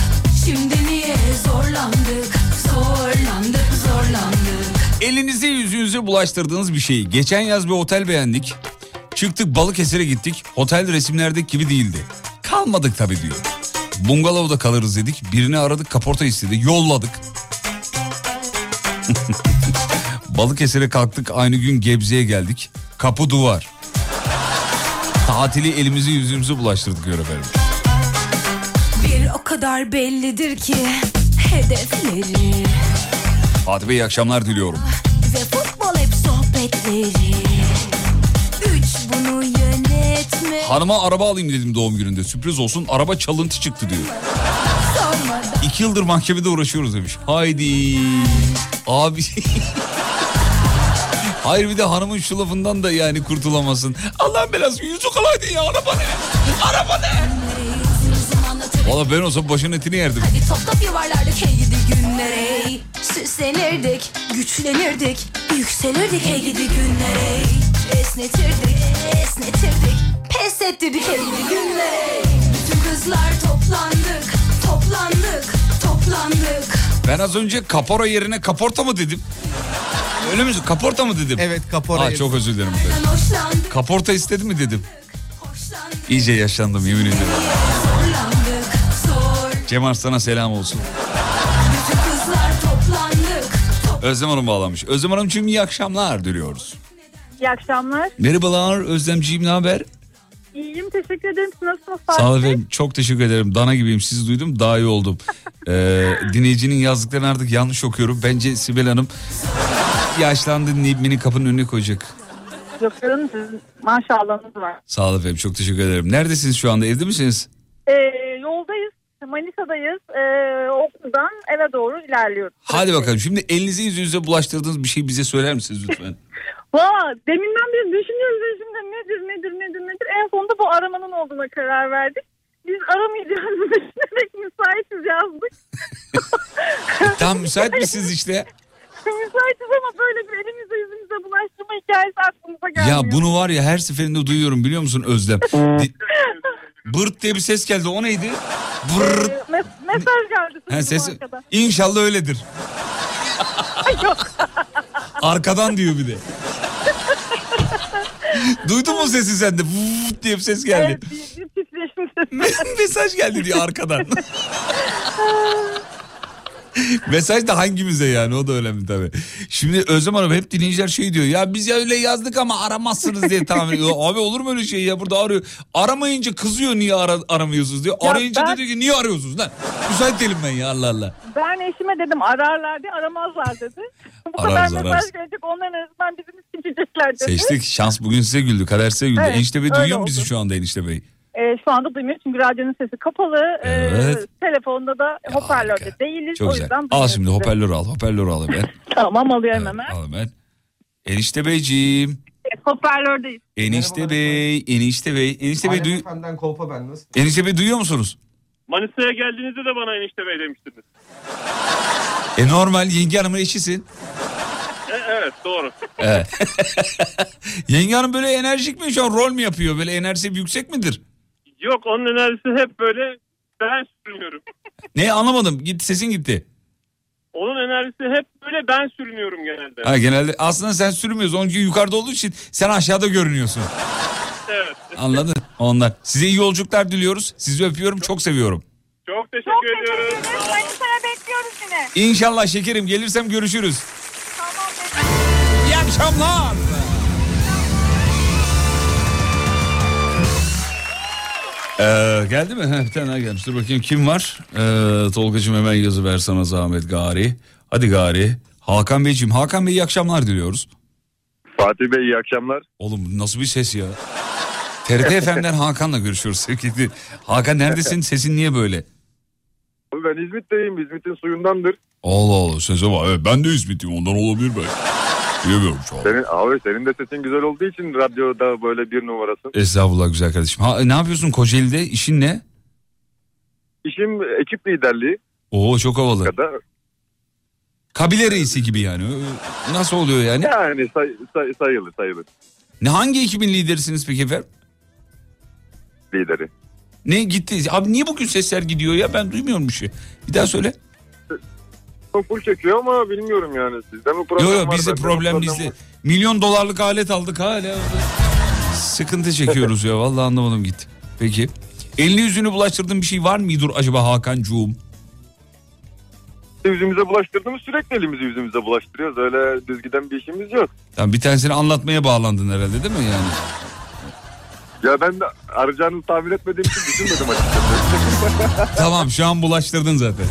Şimdi niye zorlandık, zorlandık, zorlandık. Elinize yüzünüze bulaştırdığınız bir şeyi. Geçen yaz bir otel beğendik. Çıktık Balıkesir'e gittik. Otel resimlerdeki gibi değildi. Kalmadık tabii diyor. Bungalovda kalırız dedik. Birini aradık kaporta istedi. Yolladık. Balıkesir'e kalktık. Aynı gün Gebze'ye geldik. Kapı duvar. Tatili elimizi yüzümüze bulaştırdık diyor. Bir o kadar bellidir ki hedefleri Fatih Bey iyi akşamlar diliyorum. Ve futbol hep sohbetleri Üç bunu yönetmek Hanıma araba alayım dedim doğum gününde. Sürpriz olsun araba çalıntı çıktı diyor. sormadan İki yıldır mahkemede uğraşıyoruz demiş. Haydi. Abi. Hayır bir de hanımın şu lafından da yani kurtulamasın. Allah'ın belası yüzük alaydın ya araba ne? Araba ne? Valla ben olsam başının etini yerdim. Hadi top top yuvarlardık. Hey gidi günlere Süslenirdik, güçlenirdik, yükselirdik Hey gidi günlere Esnetirdik, esnetirdik, pes ettirdik Hey gidi günlere Bütün kızlar toplandık, toplandık, toplandık. Ben az önce kapora yerine kaporta mı dedim? Öyle mi? Kaporta mı dedim? Evet kapora. Aa, çok özür dilerim. Kaporta istedi mi dedim. İyice yaşlandım yemin ederim. Cem Arslan'a selam olsun. Özlem Hanım bağlanmış. Özlem Hanımcığım iyi akşamlar diliyoruz. İyi akşamlar. Merhabalar Özlemciğim ne haber? İyiyim teşekkür ederim. Siz Nasılsınız Fatih Sağ olun efendim çok teşekkür ederim. Dana gibiyim sizi duydum daha iyi oldum. Ee, dinleyicinin yazdıklarını artık yanlış okuyorum. Bence Sibel Hanım yaşlandı deyip beni kapının önüne koyacak. Yok canım sizin maşallahınız var. Sağ olun efendim çok teşekkür ederim. Neredesiniz şu anda evde misiniz? Ee, yoldayız. Manisa'dayız. Ee, okuldan eve doğru ilerliyoruz. Hadi bakalım şimdi elinizi yüzünüze bulaştırdığınız bir şey bize söyler misiniz lütfen? Valla deminden beri düşünüyoruz şimdi nedir nedir nedir nedir. En sonunda bu aramanın olduğuna karar verdik. Biz aramayacağız düşünerek müsaitiz yazdık. Tam müsait misiniz işte? Müsaitiz ama böyle bir elimize yüzümüze bulaştırma hikayesi aklımıza gelmiyor. Ya bunu var ya her seferinde duyuyorum biliyor musun Özlem? Di- Bırt diye bir ses geldi o neydi? Bırt. Ee, mes- mesaj geldi. Ha, ses... arkadan. İnşallah öyledir. Arkadan diyor bir de. Duydun mu sesi sen de? Vuuu diye bir ses geldi. Evet, bir, bir titreşim sesi. Mesaj geldi diyor arkadan. Mesaj da hangimize yani o da önemli tabii. Şimdi Özlem Hanım hep dinleyiciler şey diyor ya biz ya öyle yazdık ama aramazsınız diye tahmin ediyor. Abi olur mu öyle şey ya burada arıyor. Aramayınca kızıyor niye ara, aramıyorsunuz diyor. Ya Arayınca ben- da diyor ki niye arıyorsunuz lan? Müsait değilim ben ya Allah Allah. Ben eşime dedim ararlar diye aramazlar dedi. Bu Ararız, kadar mesaj ararız. gelecek onların arasından bizi seçecekler dedi. Seçtik şans bugün size güldü kader size güldü. Evet, enişte Bey duyuyor mu bizi şu anda Enişte Bey? Ee, şu anda duymuyoruz çünkü radyonun sesi kapalı. Ee, Evet. telefonda da hoparlörde harika. değiliz. Çok o güzel. yüzden Al şimdi hoparlörü al hoparlörü al hemen. Tamam alıyorum Evet, hemen. al hemen. Enişte Beyciğim. Hoparlördeyiz. Enişte Bey, Enişte Bey, Enişte Bey, duy kolpa ben nasıl? Enişte Bey duyuyor musunuz? Manisa'ya geldiğinizde de bana enişte bey demiştiniz. E normal yenge hanımın eşisin. E, evet doğru. Evet. yenge hanım böyle enerjik mi şu an rol mü yapıyor? Böyle enerjisi yüksek midir? Yok onun enerjisi hep böyle ben sürünüyorum. Ne anlamadım. Gitti sesin gitti. Onun enerjisi hep böyle ben sürünüyorum genelde. Ha genelde aslında sen sürmüyorsun. Onun için yukarıda olduğu için sen aşağıda görünüyorsun. Evet. Anladın? Onlar. Size iyi yolculuklar diliyoruz. Sizi öpüyorum. Çok seviyorum. Çok teşekkür ediyorum. Manisa'ya bekliyoruz yine. İnşallah şekerim gelirsem görüşürüz. İyi akşamlar. Ee, geldi mi? Heh, bir tane daha gelmiş. Dur bakayım kim var? Ee, Tolgacığım hemen yazı ver sana zahmet Gari. Hadi Gari. Hakan Beyciğim. Hakan Bey iyi akşamlar diliyoruz. Fatih Bey iyi akşamlar. Oğlum nasıl bir ses ya? TRT FM'den Hakan'la görüşüyoruz sevgili. Hakan neredesin? Sesin niye böyle? Ben İzmit'teyim. İzmit'in suyundandır. Allah Allah sese bak. Evet, ben de İzmit'im ondan olabilir belki. Bilemiyorum şu an. Senin, abi senin de sesin güzel olduğu için radyoda böyle bir numarasın. Estağfurullah güzel kardeşim. Ha, ne yapıyorsun Kocaeli'de? İşin ne? İşim ekip liderliği Oo çok havalı. kadar. Kabile reisi gibi yani. Nasıl oluyor yani? Yani say, say- sayılır sayılır Ne hangi ekibin liderisiniz peki efendim? lideri. Ne gitti? Abi niye bugün sesler gidiyor ya? Ben duymuyorum bir şey. Bir daha söyle. Çok full çekiyor ama bilmiyorum yani. Sizde mi problem Yok var? yok bizde problem bizde. var? Milyon dolarlık alet aldık hala. Sıkıntı çekiyoruz ya. Vallahi anlamadım gitti. Peki. Elini yüzünü bulaştırdığın bir şey var mıdır acaba Hakan'cuğum? Yüzümüze bulaştırdığımız sürekli elimizi yüzümüze bulaştırıyoruz. Öyle düz giden bir işimiz yok. Tamam bir tanesini anlatmaya bağlandın herhalde değil mi yani? Ya ben de arayacağınızı tahmin etmediğim için düşünmedim açıkçası. tamam şu an bulaştırdın zaten.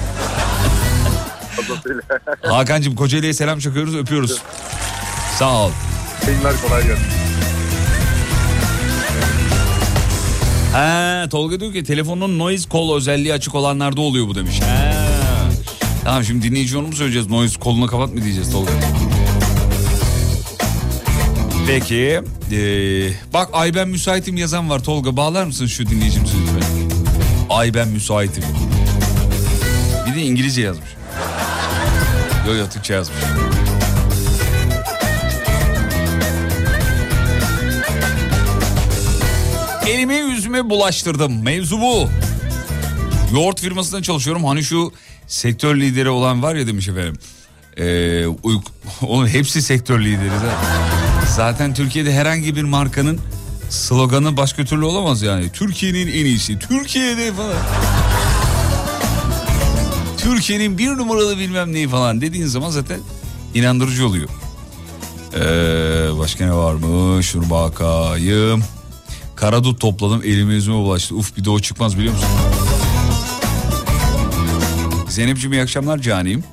Fazlasıyla. Hakan'cığım Kocaeli'ye selam çakıyoruz öpüyoruz. Sağ ol. Yayınlar kolay gelsin. Ha, Tolga diyor ki telefonun noise call özelliği açık olanlarda oluyor bu demiş. Ha. Tamam şimdi dinleyici onu mu söyleyeceğiz? Noise call'unu kapat mı diyeceğiz Tolga? Peki. ee, bak ay ben müsaitim yazan var Tolga. Bağlar mısın şu dinleyicimizi lütfen? Ay ben müsaitim. Bir de İngilizce yazmış. Yok Türkçe yazmış. Elimi yüzüme bulaştırdım. Mevzu bu. Yoğurt firmasında çalışıyorum. Hani şu sektör lideri olan var ya demiş efendim. Ee, uyku... Oğlum hepsi sektör lideri. zaten. Zaten Türkiye'de herhangi bir markanın sloganı başka türlü olamaz yani. Türkiye'nin en iyisi. Türkiye'de falan. Türkiye'nin bir numaralı bilmem neyi falan dediğin zaman zaten inandırıcı oluyor. Ee, başka ne varmış? Dur bakayım. Karadut topladım elime yüzüme bulaştı. Uf bir de o çıkmaz biliyor musun? Zeynep'ciğim iyi akşamlar canim.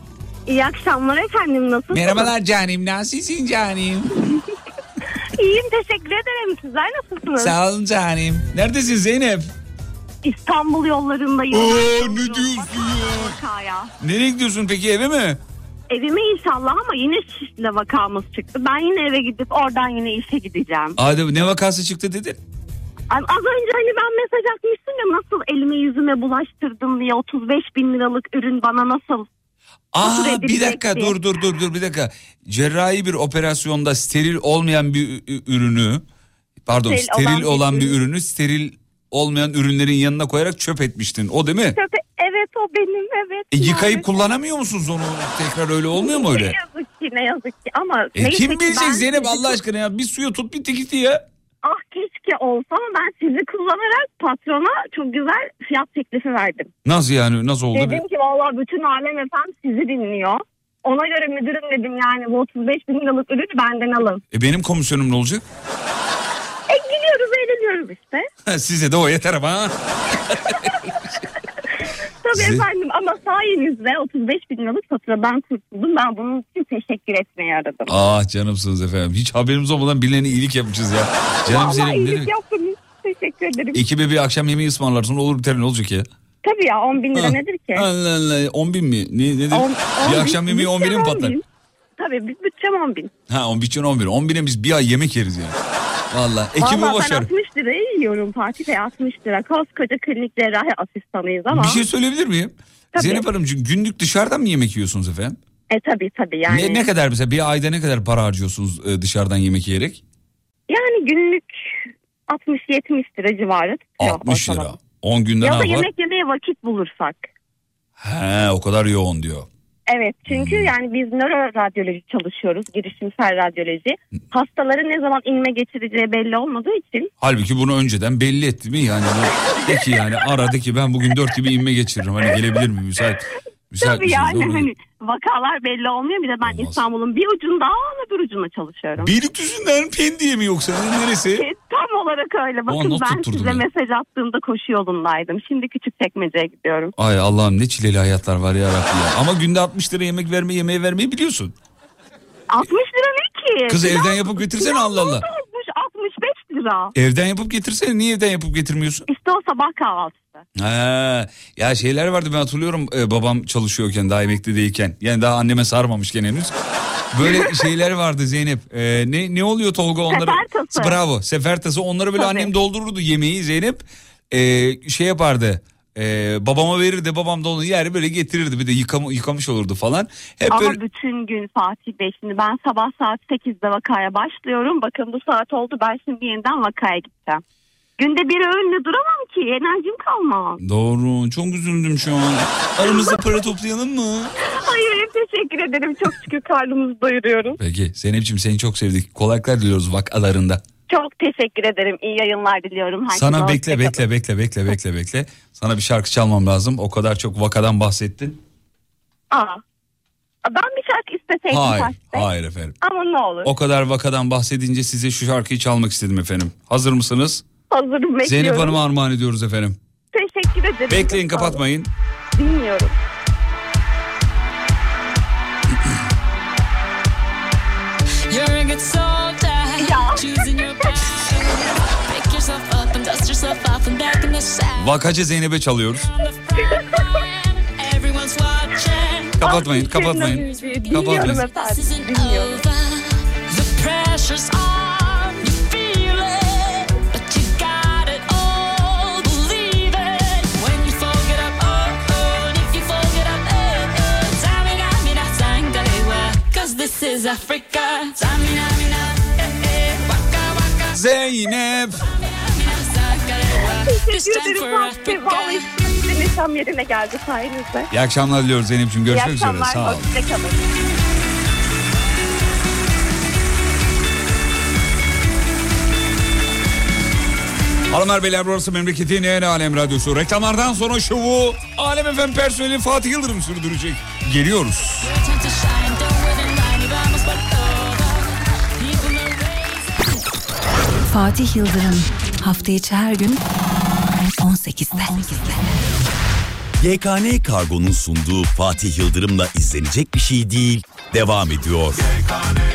İyi akşamlar efendim nasılsınız? Merhabalar canim nasılsın canim? İyiyim teşekkür ederim. Sizler nasılsınız? Sağ olun canim. Neredesin Zeynep? İstanbul yollarındayım. Ben ne diyorsun vakaya. Nereye gidiyorsun peki eve mi? Evime inşallah ama yine şişle vakamız çıktı. Ben yine eve gidip oradan yine işe gideceğim. Hadi ne vakası çıktı dedin? Az önce hani ben mesaj atmıştım ya nasıl elime yüzüme bulaştırdım diye 35 bin liralık ürün bana nasıl Aa bir dakika dur dur dur dur bir dakika. Cerrahi bir operasyonda steril olmayan bir ürünü pardon Steril steril olan bir olan bir ürün. ürünü steril olmayan ürünlerin yanına koyarak çöp etmiştin. O değil mi? Köpe evet o benim evet. E, yıkayıp kullanamıyor musunuz onu? Tekrar öyle olmuyor mu öyle? Ne yazık ki ne yazık ki ama E, neyse kim ki bilecek ben Zeynep Allah aşkına ya? Bir suya tut bir tekiti ya. Ah keşke olsa ama ben sizi kullanarak patrona çok güzel fiyat teklifi verdim. Nasıl yani? Nasıl oldu? Dedim ki valla bütün alem efendim sizi dinliyor. Ona göre müdürüm dedim yani bu 35 bin liralık ürünü benden alın. E, benim komisyonum ne olacak? Eğleniyoruz işte. Size de o yeter ama. Tabii Size- efendim ama sayenizde 35 bin liralık faturadan kurtuldum. Ben bunun için teşekkür etmeye aradım. Ah canımsınız efendim. Hiç haberimiz olmadan birilerine iyilik yapmışız ya. Canım Vallahi senin iyilik yaptınız. Teşekkür ederim. Ekibe bir akşam yemeği ısmarlarsın olur biter ne olacak ya? Tabii ya 10 bin lira Ha. nedir ki? Allah Allah 10 bin mi? Ne, nedir? On- on bir bin- akşam yemeği 10 bine mi patlar? bin. Tabii biz bütçem 10 bin. Ha 10 bütçen 10 bin. 10 bine biz bir ay yemek yeriz yani. Valla ekibi Valla boş ben ver. 60 liraya yiyorum Fatih Bey 60 lira. Koskoca klinik cerrahi asistanıyız ama. Bir şey söyleyebilir miyim? Tabii. Zeynep Hanımcığım günlük dışarıdan mı yemek yiyorsunuz efendim? E tabii tabii yani. Ne, ne kadar mesela bir ayda ne kadar para harcıyorsunuz e, dışarıdan yemek yiyerek? Yani günlük 60-70 lira civarı tutuyor 60 lira. ortalama. 10 günde Ya ne da yemek yemeye vakit bulursak. He o kadar yoğun diyor. Evet çünkü Hmm. yani biz nöroradyoloji çalışıyoruz. Girişimsel radyoloji. Hastaların ne zaman inme geçireceği belli olmadığı için. Halbuki bunu önceden belli etti mi? Yani de ki yani aradı ki ben bugün 4 gibi inme geçiririm. Hani gelebilir mi? Müsait. Müsait Tabii misiniz? yani Doğru. hani vakalar belli olmuyor. Bir de ben Olmaz. İstanbul'un bir ucunda öbür ucunda çalışıyorum. Beylikdüzü'nden Pendik'e mi yoksa? Neresi? E, Tam olarak öyle. Aa, Bakın not ben size ya. mesaj attığımda koşu yolundaydım. Şimdi küçük çekmeceye gidiyorum. Ay Allah'ım ne çileli hayatlar var ya Rabbi ya. Ama günde 60 lira yemek verme yemeğe vermeyi biliyorsun. 60 lira ne ki? Kız Pilav- evden yapıp getirsene Allah Allah. olmuş 65 lira. Evden yapıp getirsene. Niye evden yapıp getirmiyorsun? İşte o sabah Ha, ya şeyler vardı ben hatırlıyorum e, babam çalışıyorken daha emekli değilken. Yani daha anneme sarmamışken henüz. Böyle şeyler vardı Zeynep. E, ne ne oluyor Tolga onları? Sefer. Bravo. Sefer tası. Onları böyle Tabii. annem doldururdu yemeği Zeynep. E, şey yapardı. E, babama verirdi babam da onu yer böyle getirirdi bir de yıkama, yıkamış olurdu falan. Hep Ama böyle bütün gün Fatih Bey şimdi ben sabah saat 8'de vakaya başlıyorum. Bakın bu saat oldu ben şimdi yeniden vakaya gideceğim. Günde bir öğünle duramam ki enerjim kalmaz. Doğru çok üzüldüm şu an. Aramızda para toplayalım mı? Hayır teşekkür ederim çok şükür karnımızı doyuruyoruz. Peki Zeynep'ciğim seni çok sevdik. Kolaylıklar diliyoruz vakalarında. Çok teşekkür ederim iyi yayınlar diliyorum. Herkese Sana bekle bekle bekle bekle bekle bekle. Sana bir şarkı çalmam lazım. O kadar çok vakadan bahsettin. Aa. Ben bir şarkı isteseydim Hayır, Bey. hayır efendim. Ama ne olur. O kadar vakadan bahsedince size şu şarkıyı çalmak istedim efendim. Hazır mısınız? Hazırım bekliyorum. Zeynep Hanım'a armağan ediyoruz efendim. Teşekkür ederim. Bekleyin kapatmayın. Dinliyorum. Vakacı Zeynep'e çalıyoruz. Kapatmayın, kapatmayın. Dinliyorum Kapatmayın. efendim. Dinliyorum. İs Africa. Zeynep. Teşekkür ederim. Vallahi şimdi neşem yerine geldi sayenizde. İyi akşamlar diliyoruz Zeynep'ciğim. Görüşmek İyi üzere. akşamlar. Sağ olun. Hoşçakalın. Hanımlar beyler burası memleketin en alem radyosu. Reklamlardan sonra şovu Alem FM personeli Fatih Yıldırım sürdürecek. Geliyoruz. Fatih Yıldırım hafta içi her gün 18'de. YKN Kargo'nun sunduğu Fatih Yıldırım'la izlenecek bir şey değil devam ediyor. Bazen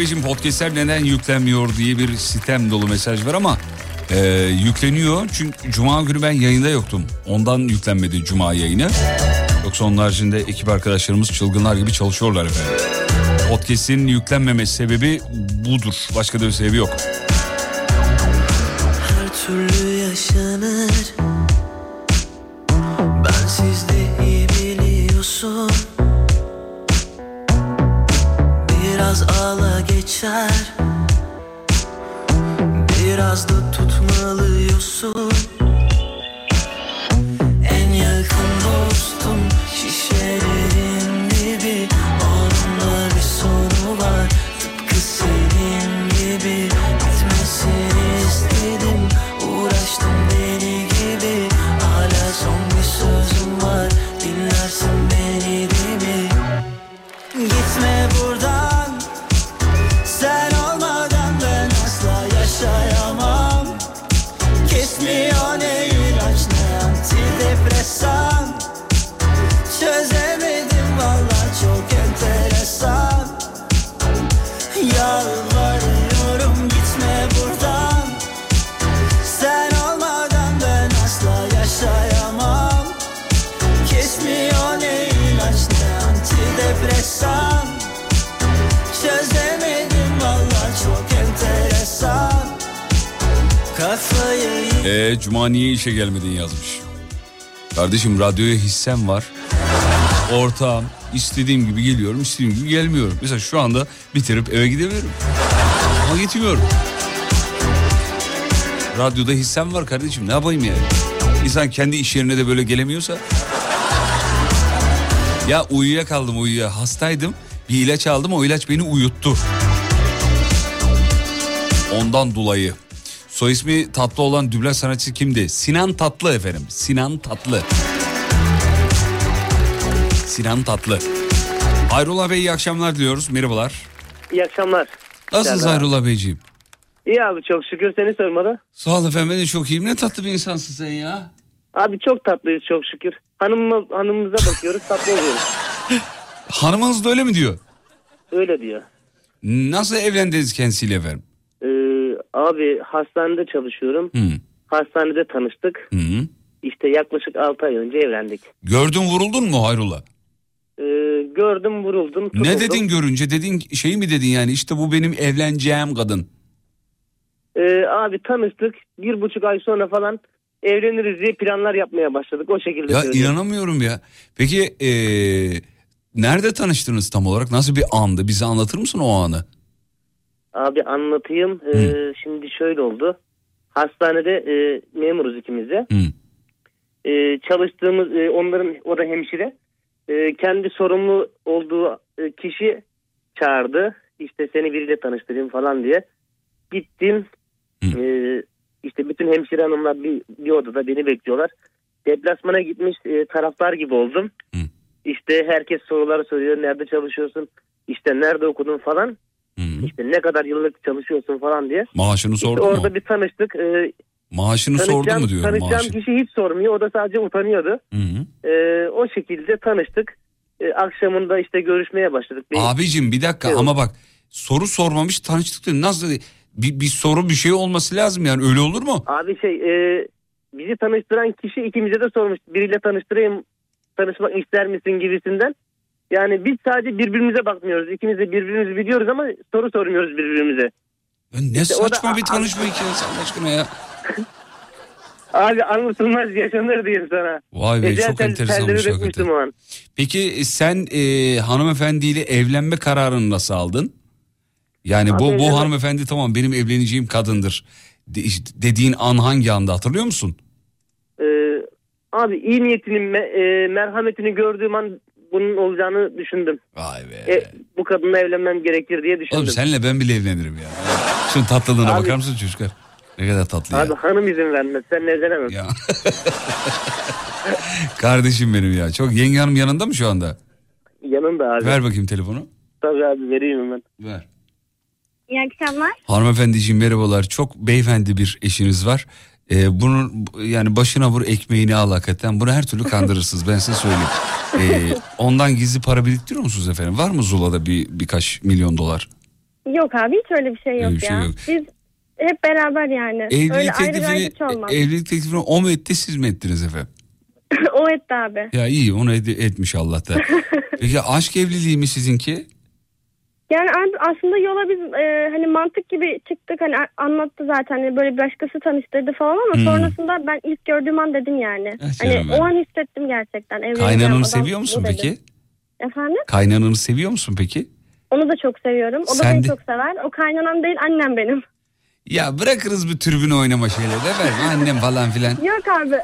Beyciğim podcastler neden yüklenmiyor diye bir sistem dolu mesaj var ama e, yükleniyor. Çünkü cuma günü ben yayında yoktum. Ondan yüklenmedi cuma yayını. Yoksa onun haricinde ekip arkadaşlarımız çılgınlar gibi çalışıyorlar efendim. Podcast'in yüklenmemesi sebebi budur. Başka da bir sebebi yok. her türlü yaşanır işe gelmedin yazmış. Kardeşim radyoya hissem var. Ortağım istediğim gibi geliyorum istediğim gibi gelmiyorum. Mesela şu anda bitirip eve gidemiyorum. Ama gitmiyorum. Radyoda hissem var kardeşim ne yapayım yani. İnsan kendi iş yerine de böyle gelemiyorsa. Ya uyuyakaldım uyuya hastaydım. Bir ilaç aldım o ilaç beni uyuttu. Ondan dolayı. Soy ismi tatlı olan dublaj sanatçısı kimdi? Sinan Tatlı efendim. Sinan Tatlı. Sinan Tatlı. Hayrullah Bey iyi akşamlar diliyoruz. Merhabalar. İyi akşamlar. Nasılsınız Merhaba. Hayrullah Beyciğim? İyi abi çok şükür seni sormalı. Sağ ol efendim ben de çok iyiyim. Ne tatlı bir insansın sen ya. Abi çok tatlıyız çok şükür. Hanımıma, hanımımıza bakıyoruz tatlı oluyoruz. Hanımınız da öyle mi diyor? Öyle diyor. Nasıl evlendiniz kendisiyle efendim? Ee, abi hastanede çalışıyorum. Hı. Hastanede tanıştık. Hı. İşte yaklaşık 6 ay önce evlendik. Gördün vuruldun mu Hayrullah? Ee, gördüm vuruldum. tutuldum. Ne dedin görünce? Dedin şey mi dedin yani işte bu benim evleneceğim kadın. Ee, abi tanıştık. Bir buçuk ay sonra falan evleniriz diye planlar yapmaya başladık. O şekilde Ya söyleyeyim. inanamıyorum ya. Peki eee, nerede tanıştınız tam olarak? Nasıl bir andı? Bize anlatır mısın o anı? Abi anlatayım. Ee, şimdi şöyle oldu. Hastanede e, memuruz ikimiz de. E, çalıştığımız e, onların o da hemşire. E, kendi sorumlu olduğu e, kişi çağırdı. İşte seni biriyle tanıştırayım falan diye. Gittim. E, işte bütün hemşire hanımlar bir, bir odada beni bekliyorlar. Deplasmana gitmiş e, taraftar gibi oldum. İşte herkes soruları soruyor. Nerede çalışıyorsun? İşte nerede okudun falan. İşte ne kadar yıllık çalışıyorsun falan diye. Maaşını İşte sordu orada mu? bir tanıştık. E, Maaşını sordu mu diyorum Tanışacağım maaşı. kişi hiç sormuyor. O da sadece utanıyordu. Hı hı. E, o şekilde tanıştık. E, akşamında işte görüşmeye başladık. Bir- Abicim bir dakika Evet. ama bak soru sormamış tanıştık diyor. Nasıl bir, bir soru bir şey olması lazım yani öyle olur mu? Abi şey e, bizi tanıştıran kişi ikimize de sormuş. Biriyle tanıştırayım tanışmak ister misin gibisinden. Yani biz sadece birbirimize bakmıyoruz. İkimiz de birbirimizi biliyoruz ama soru sormuyoruz birbirimize. Ya ne İşte o da- saçma bir tanışma hikayesi Allah aşkına ya. Abi anlatılmaz yaşanır diyeyim sana. Vay be, Ecel çok enteresanmış hakikaten. o an. Peki sen e, hanımefendiyle evlenme kararını nasıl aldın? Yani Abi bu bu hanımefendi tamam benim evleneceğim kadındır de- dediğin an hangi anda hatırlıyor musun? Ee, abi iyi niyetini, e, merhametini gördüğüm an bunun olacağını düşündüm. Vay be. E, bu kadınla evlenmem gerekir diye düşündüm. Oğlum senle ben bile evlenirim ya. Şunun tatlılığına Abi- bakar mısın çocuklar? Ne kadar tatlı ya. Abi hanım izin vermez. Sen evlenemezsin. Ya. Kardeşim benim ya. Çok yenge hanım yanında mı şu anda? Yanında abi. Ver bakayım telefonu. Tabii abi vereyim hemen. Ver. İyi akşamlar. Hanımefendiciğim merhabalar. Çok beyefendi bir eşiniz var. Ee, bunun yani başına vur ekmeğini al hakikaten. Bunu her türlü kandırırsınız ben size söyleyeyim. Ee, ondan gizli para biriktiriyor musunuz efendim? Var mı Zula'da bir birkaç milyon dolar? Yok abi hiç öyle bir şey yok Öyle bir şey ya. yok. Biz hep beraber yani. Evlilik öyle teklifini, ayrı hiç olmaz. evlilik teklifini o mu etti siz mi ettiniz efendim? o etti abi. Ya iyi onu ed- etmiş Allah da. Peki aşk evliliği mi sizinki? Yani aslında yola biz e, hani mantık gibi çıktık hani anlattı zaten hani böyle bir başkası tanıştırdı falan ama Hmm. sonrasında ben ilk gördüğüm an dedim yani. Ah hani benim. o an hissettim gerçekten. evleneceğim Kaynananı seviyor musun dedim. peki? Efendim? Kaynananı seviyor musun peki? Onu da çok seviyorum. O da Sen beni de- çok sever. O kaynanam değil annem benim. Ya bırakırız bir tribün oynama şeyleri de ver annem falan filan. Yok abi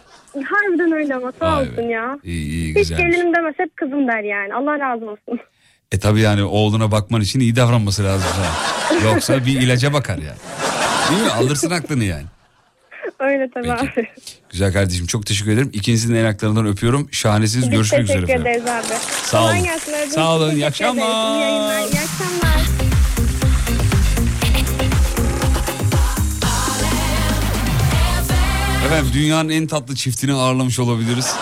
harbiden öyle ama sağ Vay be. olsun ya. İyi iyi Hiç gelinim demez hep kızım der yani. Allah razı olsun. E tabi yani oğluna bakman için iyi davranması lazım sana. Yoksa bir ilaca bakar yani. Değil mi? Alırsın aklını yani. Öyle tabii Peki. abi. Güzel kardeşim çok teşekkür ederim. İkinizin de yanaklarından öpüyorum. Şahanesiniz. Biz Görüşmek üzere teşekkür ederiz abi. Sağ olun. gelsin, Sağ olun, iyi teşekkür akşamlar. İyi akşamlar. Efendim dünyanın en tatlı çiftini ağırlamış olabiliriz.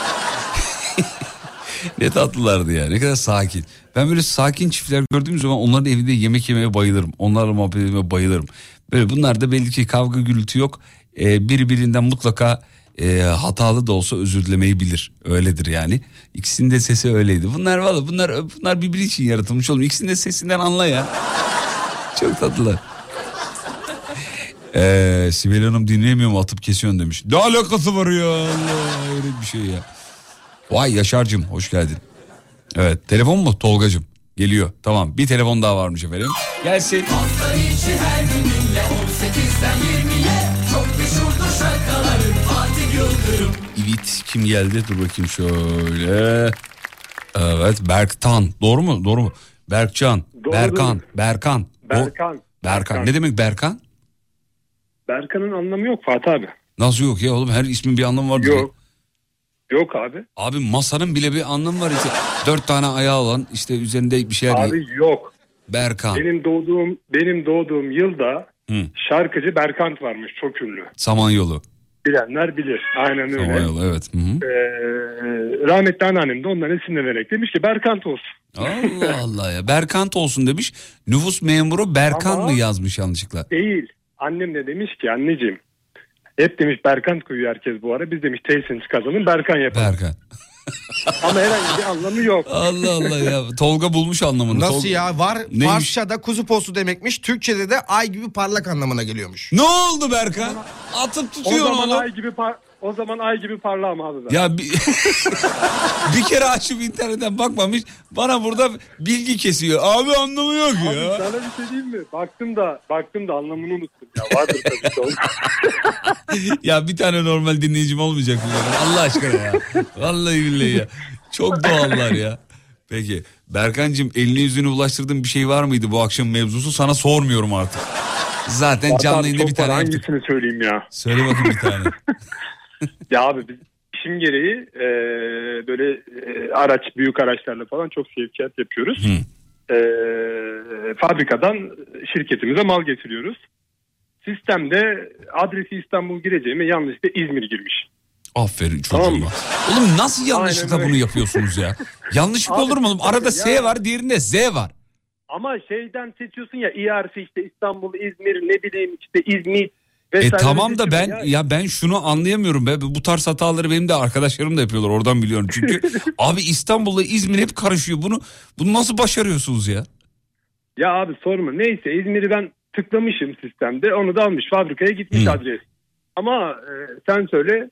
Ne tatlılardı ya ne kadar sakin. Ben böyle sakin çiftler gördüğüm zaman onların evinde yemek yemeye bayılırım. Onlarla muhabbet etmeye bayılırım. Böyle bunlarda belli ki kavga gürültü yok. Ee, birbirinden mutlaka e, hatalı da olsa özür dilemeyi bilir. Öyledir yani. İkisinin de sesi öyleydi. Bunlar valla bunlar bunlar birbiri için yaratılmış oğlum. İkisinin de sesinden anla ya. Çok tatlılar. Ee, Sibel Hanım dinleyemiyorum atıp kesiyorsun demiş. Ne alakası var ya Allah öyle bir şey ya. Vay Yaşar'cığım hoş geldin. Evet telefon mu Tolgacığım? Geliyor tamam bir telefon daha varmış efendim. Gelsin. Hafta içi her gün dinle 18'den 20'ye Çok meşhurdur şarkıların Fatih Yıldırım Evet kim geldi dur bakayım şöyle. Evet Berktan doğru mu doğru mu? Berkcan, Doğru. Berkan, Berkan. Berkan. Berkan. Ne demek Berkan? Berkan'ın anlamı yok Fatih abi. Nasıl yok ya oğlum her ismin bir anlamı var. Yok. Yok abi. Abi masanın bile bir anlamı var. İşte dört tane ayağı olan işte üzerinde bir şeyler. Abi yok. Berkan. Benim doğduğum benim doğduğum yılda Hı. şarkıcı Berkant varmış çok ünlü. Samanyolu. Bilenler bilir. Aynen öyle. Samanyolu evet. Hı hı. Ee, rahmetli anneannem de ondan esinlenerek demiş ki Berkant olsun. Allah Allah ya. Berkant olsun demiş. Nüfus memuru Berkan Ama- mı yazmış yanlışlıkla? Değil. Annem de demiş ki anneciğim hep demiş Berkant koyuyor herkes bu ara. Biz demiş tesisiniz kazanın Berkan yapalım. Berkan. Ama herhangi bir anlamı yok. Allah Allah ya. Tolga bulmuş anlamını. Nasıl Tolga- ya? Var Neymiş? Farsça'da kuzu postu demekmiş. Türkçe'de de ay gibi parlak anlamına geliyormuş. Ne oldu Berkan? Atıp O tutuyor zaman onu. ay gibi par- O zaman ay gibi parlağım abi ben. Ya bir, bir kere açıp internetten bakmamış bana burada bilgi kesiyor. Abi anlamı yok Abi ya. sana bir şey diyeyim mi? Baktım da baktım da anlamını unuttum ya. Vardır tabii ki ya bir tane normal dinleyicim olmayacak mı? Allah aşkına ya. Vallahi billahi ya. Çok doğallar ya. Peki Berkancığım elini yüzünü ulaştırdığın bir şey var mıydı bu akşam mevzusu? Sana sormuyorum artık. Zaten canlı yayında bir tane. Hangisini söyleyeyim ya? Söyle bakayım bir tane. Ya abi biz işim gereği e, böyle e, araç büyük araçlarla falan çok sevkiyat yapıyoruz. E, fabrikadan şirketimize mal getiriyoruz. Sistemde adresi İstanbul gireceğime yanlışlıkla İzmir girmiş. Aferin çocuğuma. Tamam? Oğlum nasıl yanlışlıkla Aynen bunu öyle. yapıyorsunuz ya? Yanlışlık Abi, olur mu? oğlum? Arada S ya- var diğerinde Z var. Ama şeyden seçiyorsun ya İARF işte İstanbul, İzmir ne bileyim işte İzmit E tamam da ben seçiyorsun ya. ben şunu anlayamıyorum be. Bu tarz hataları benim de arkadaşlarım da yapıyorlar. Oradan biliyorum. Çünkü abi İstanbul'la İzmir hep karışıyor. Bunu bunu nasıl başarıyorsunuz ya? Ya abi sorma. Neyse İzmir'i ben tıklamışım sistemde. Onu da almış. Fabrikaya gitmiş adres. Ama e, sen söyle.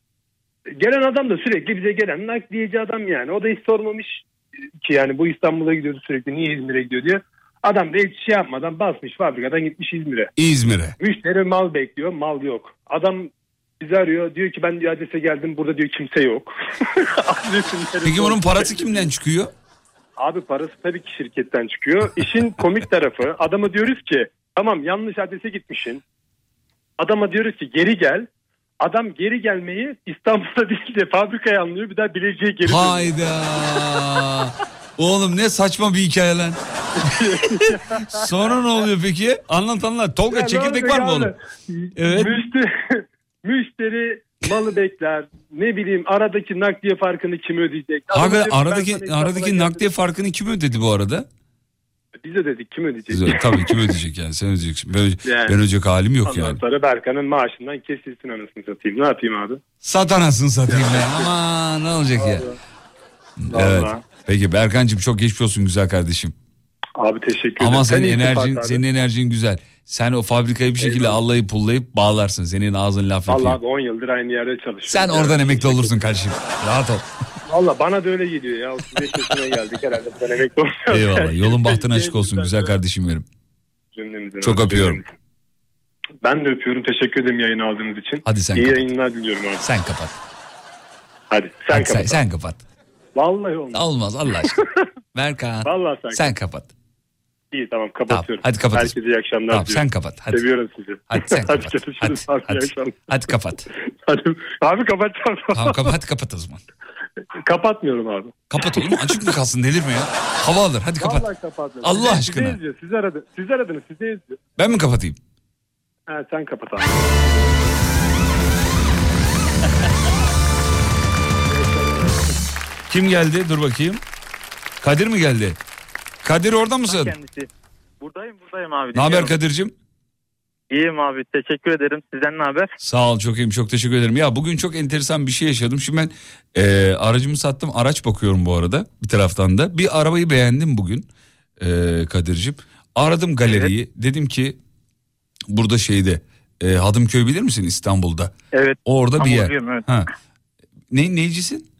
Gelen adam da sürekli bize gelen nakliyeci adam yani. O da hiç sormamış ki yani bu İstanbul'a gidiyordu sürekli. Niye İzmir'e gidiyor diye. Adam da hiç şey yapmadan basmış fabrikadan gitmiş İzmir'e. İzmir'e. Müşteri mal bekliyor. Mal yok. Adam bizi arıyor. Diyor ki ben diyor adrese geldim. Burada diyor kimse yok. Peki sor- parası kimden çıkıyor? Abi parası tabii ki şirketten çıkıyor. İşin komik tarafı adama diyoruz ki tamam yanlış adrese gitmişsin. Adama diyoruz ki geri gel. Adam geri gelmeyi İstanbul'da değil de fabrikaya anlıyor. Bir daha Bilecik'e geri dönüyor. Hayda. Oğlum ne saçma bir hikaye lan. Sonra ne oluyor peki? Anlat anlat. Tolga Ya çekirdek var mı abi? oğlum? Evet. Müşteri, müşteri malı bekler. Ne bileyim aradaki nakliye farkını kim ödeyecek? Abi aradaki aradaki geldim. nakliye farkını kim ödedi bu arada? Biz de dedik kim ödeyecek? Güzel, Tabii kim ödeyecek yani sen ödeyeceksin. Ben, Yani. ben ödeyecek halim yok Ondan yani. sonra Berkan'ın maaşından kesilsin anasını satayım. Ne yapayım abi? Sat anasını satayım ben. Ama ne olacak ya? Evet. Vallahi. Peki Berkancığım çok geçmiş olsun güzel kardeşim. Abi teşekkür ederim. Ama Sen senin enerjin senin enerjin güzel. Sen o fabrikayı bir şekilde allayıp pullayıp bağlarsın. Senin ağzın laf yapıyor. abi 10 yıldır aynı yerde çalışıyorum. Sen oradan emekli olursun kardeşim. Rahat ol. Valla bana da öyle geliyor ya. 35 yaşına geldik herhalde. Ben emekli olacağım. Eyvallah. Yolun bahtın açık olsun güzel kardeşim benim. Cümlemizin Çok öpüyorum. Ben de öpüyorum. Teşekkür ederim yayın aldığınız için. Hadi sen İyi kapat. yayınlar diliyorum abi. Sen kapat. Hadi sen Hadi kapat. sen, sen kapat. Vallahi olmaz. Olmaz Allah aşkına. Berkan. Vallahi sen, Sen kapat. İyi tamam kapatıyorum. hadi kapat. Herkese iyi akşamlar Tamam, diliyorum. sen kapat, hadi. Seviyorum sizi. Hadi sen kapat. görüşürüz Hadi, abi. hadi. akşamlar. Hadi kapat. Hadi. Abi kapatacağım. Tamam kapat, hadi kapat o zaman. Kapatmıyorum abi. Kapat oğlum açık mı kalsın delirme ya. Hava alır hadi kapat. Vallahi kapatmıyorum. Allah Sizi- aşkına. Sizi izliyor. Siz aradınız. Siz aradınız. Sizi izliyor. Ben mi kapatayım? Ha, sen kapat abi. Kim geldi? Dur bakayım. Kadir mi geldi? Kadir orada mısın? Kendisi. Buradayım buradayım abi. Ne haber. Kadir'cim? İyiyim abi teşekkür ederim. Sizden ne haber? Sağ ol çok iyiyim çok teşekkür ederim. Ya bugün çok enteresan bir şey yaşadım. Şimdi ben e, aracımı sattım araç bakıyorum bu arada bir taraftan da. Bir arabayı beğendim bugün e, Kadir'cim. Aradım galeriyi dedim ki burada şeyde e, Hadımköy bilir misin İstanbul'da? Evet. Orada bir yer. evet. Ha. Ne, neycisin?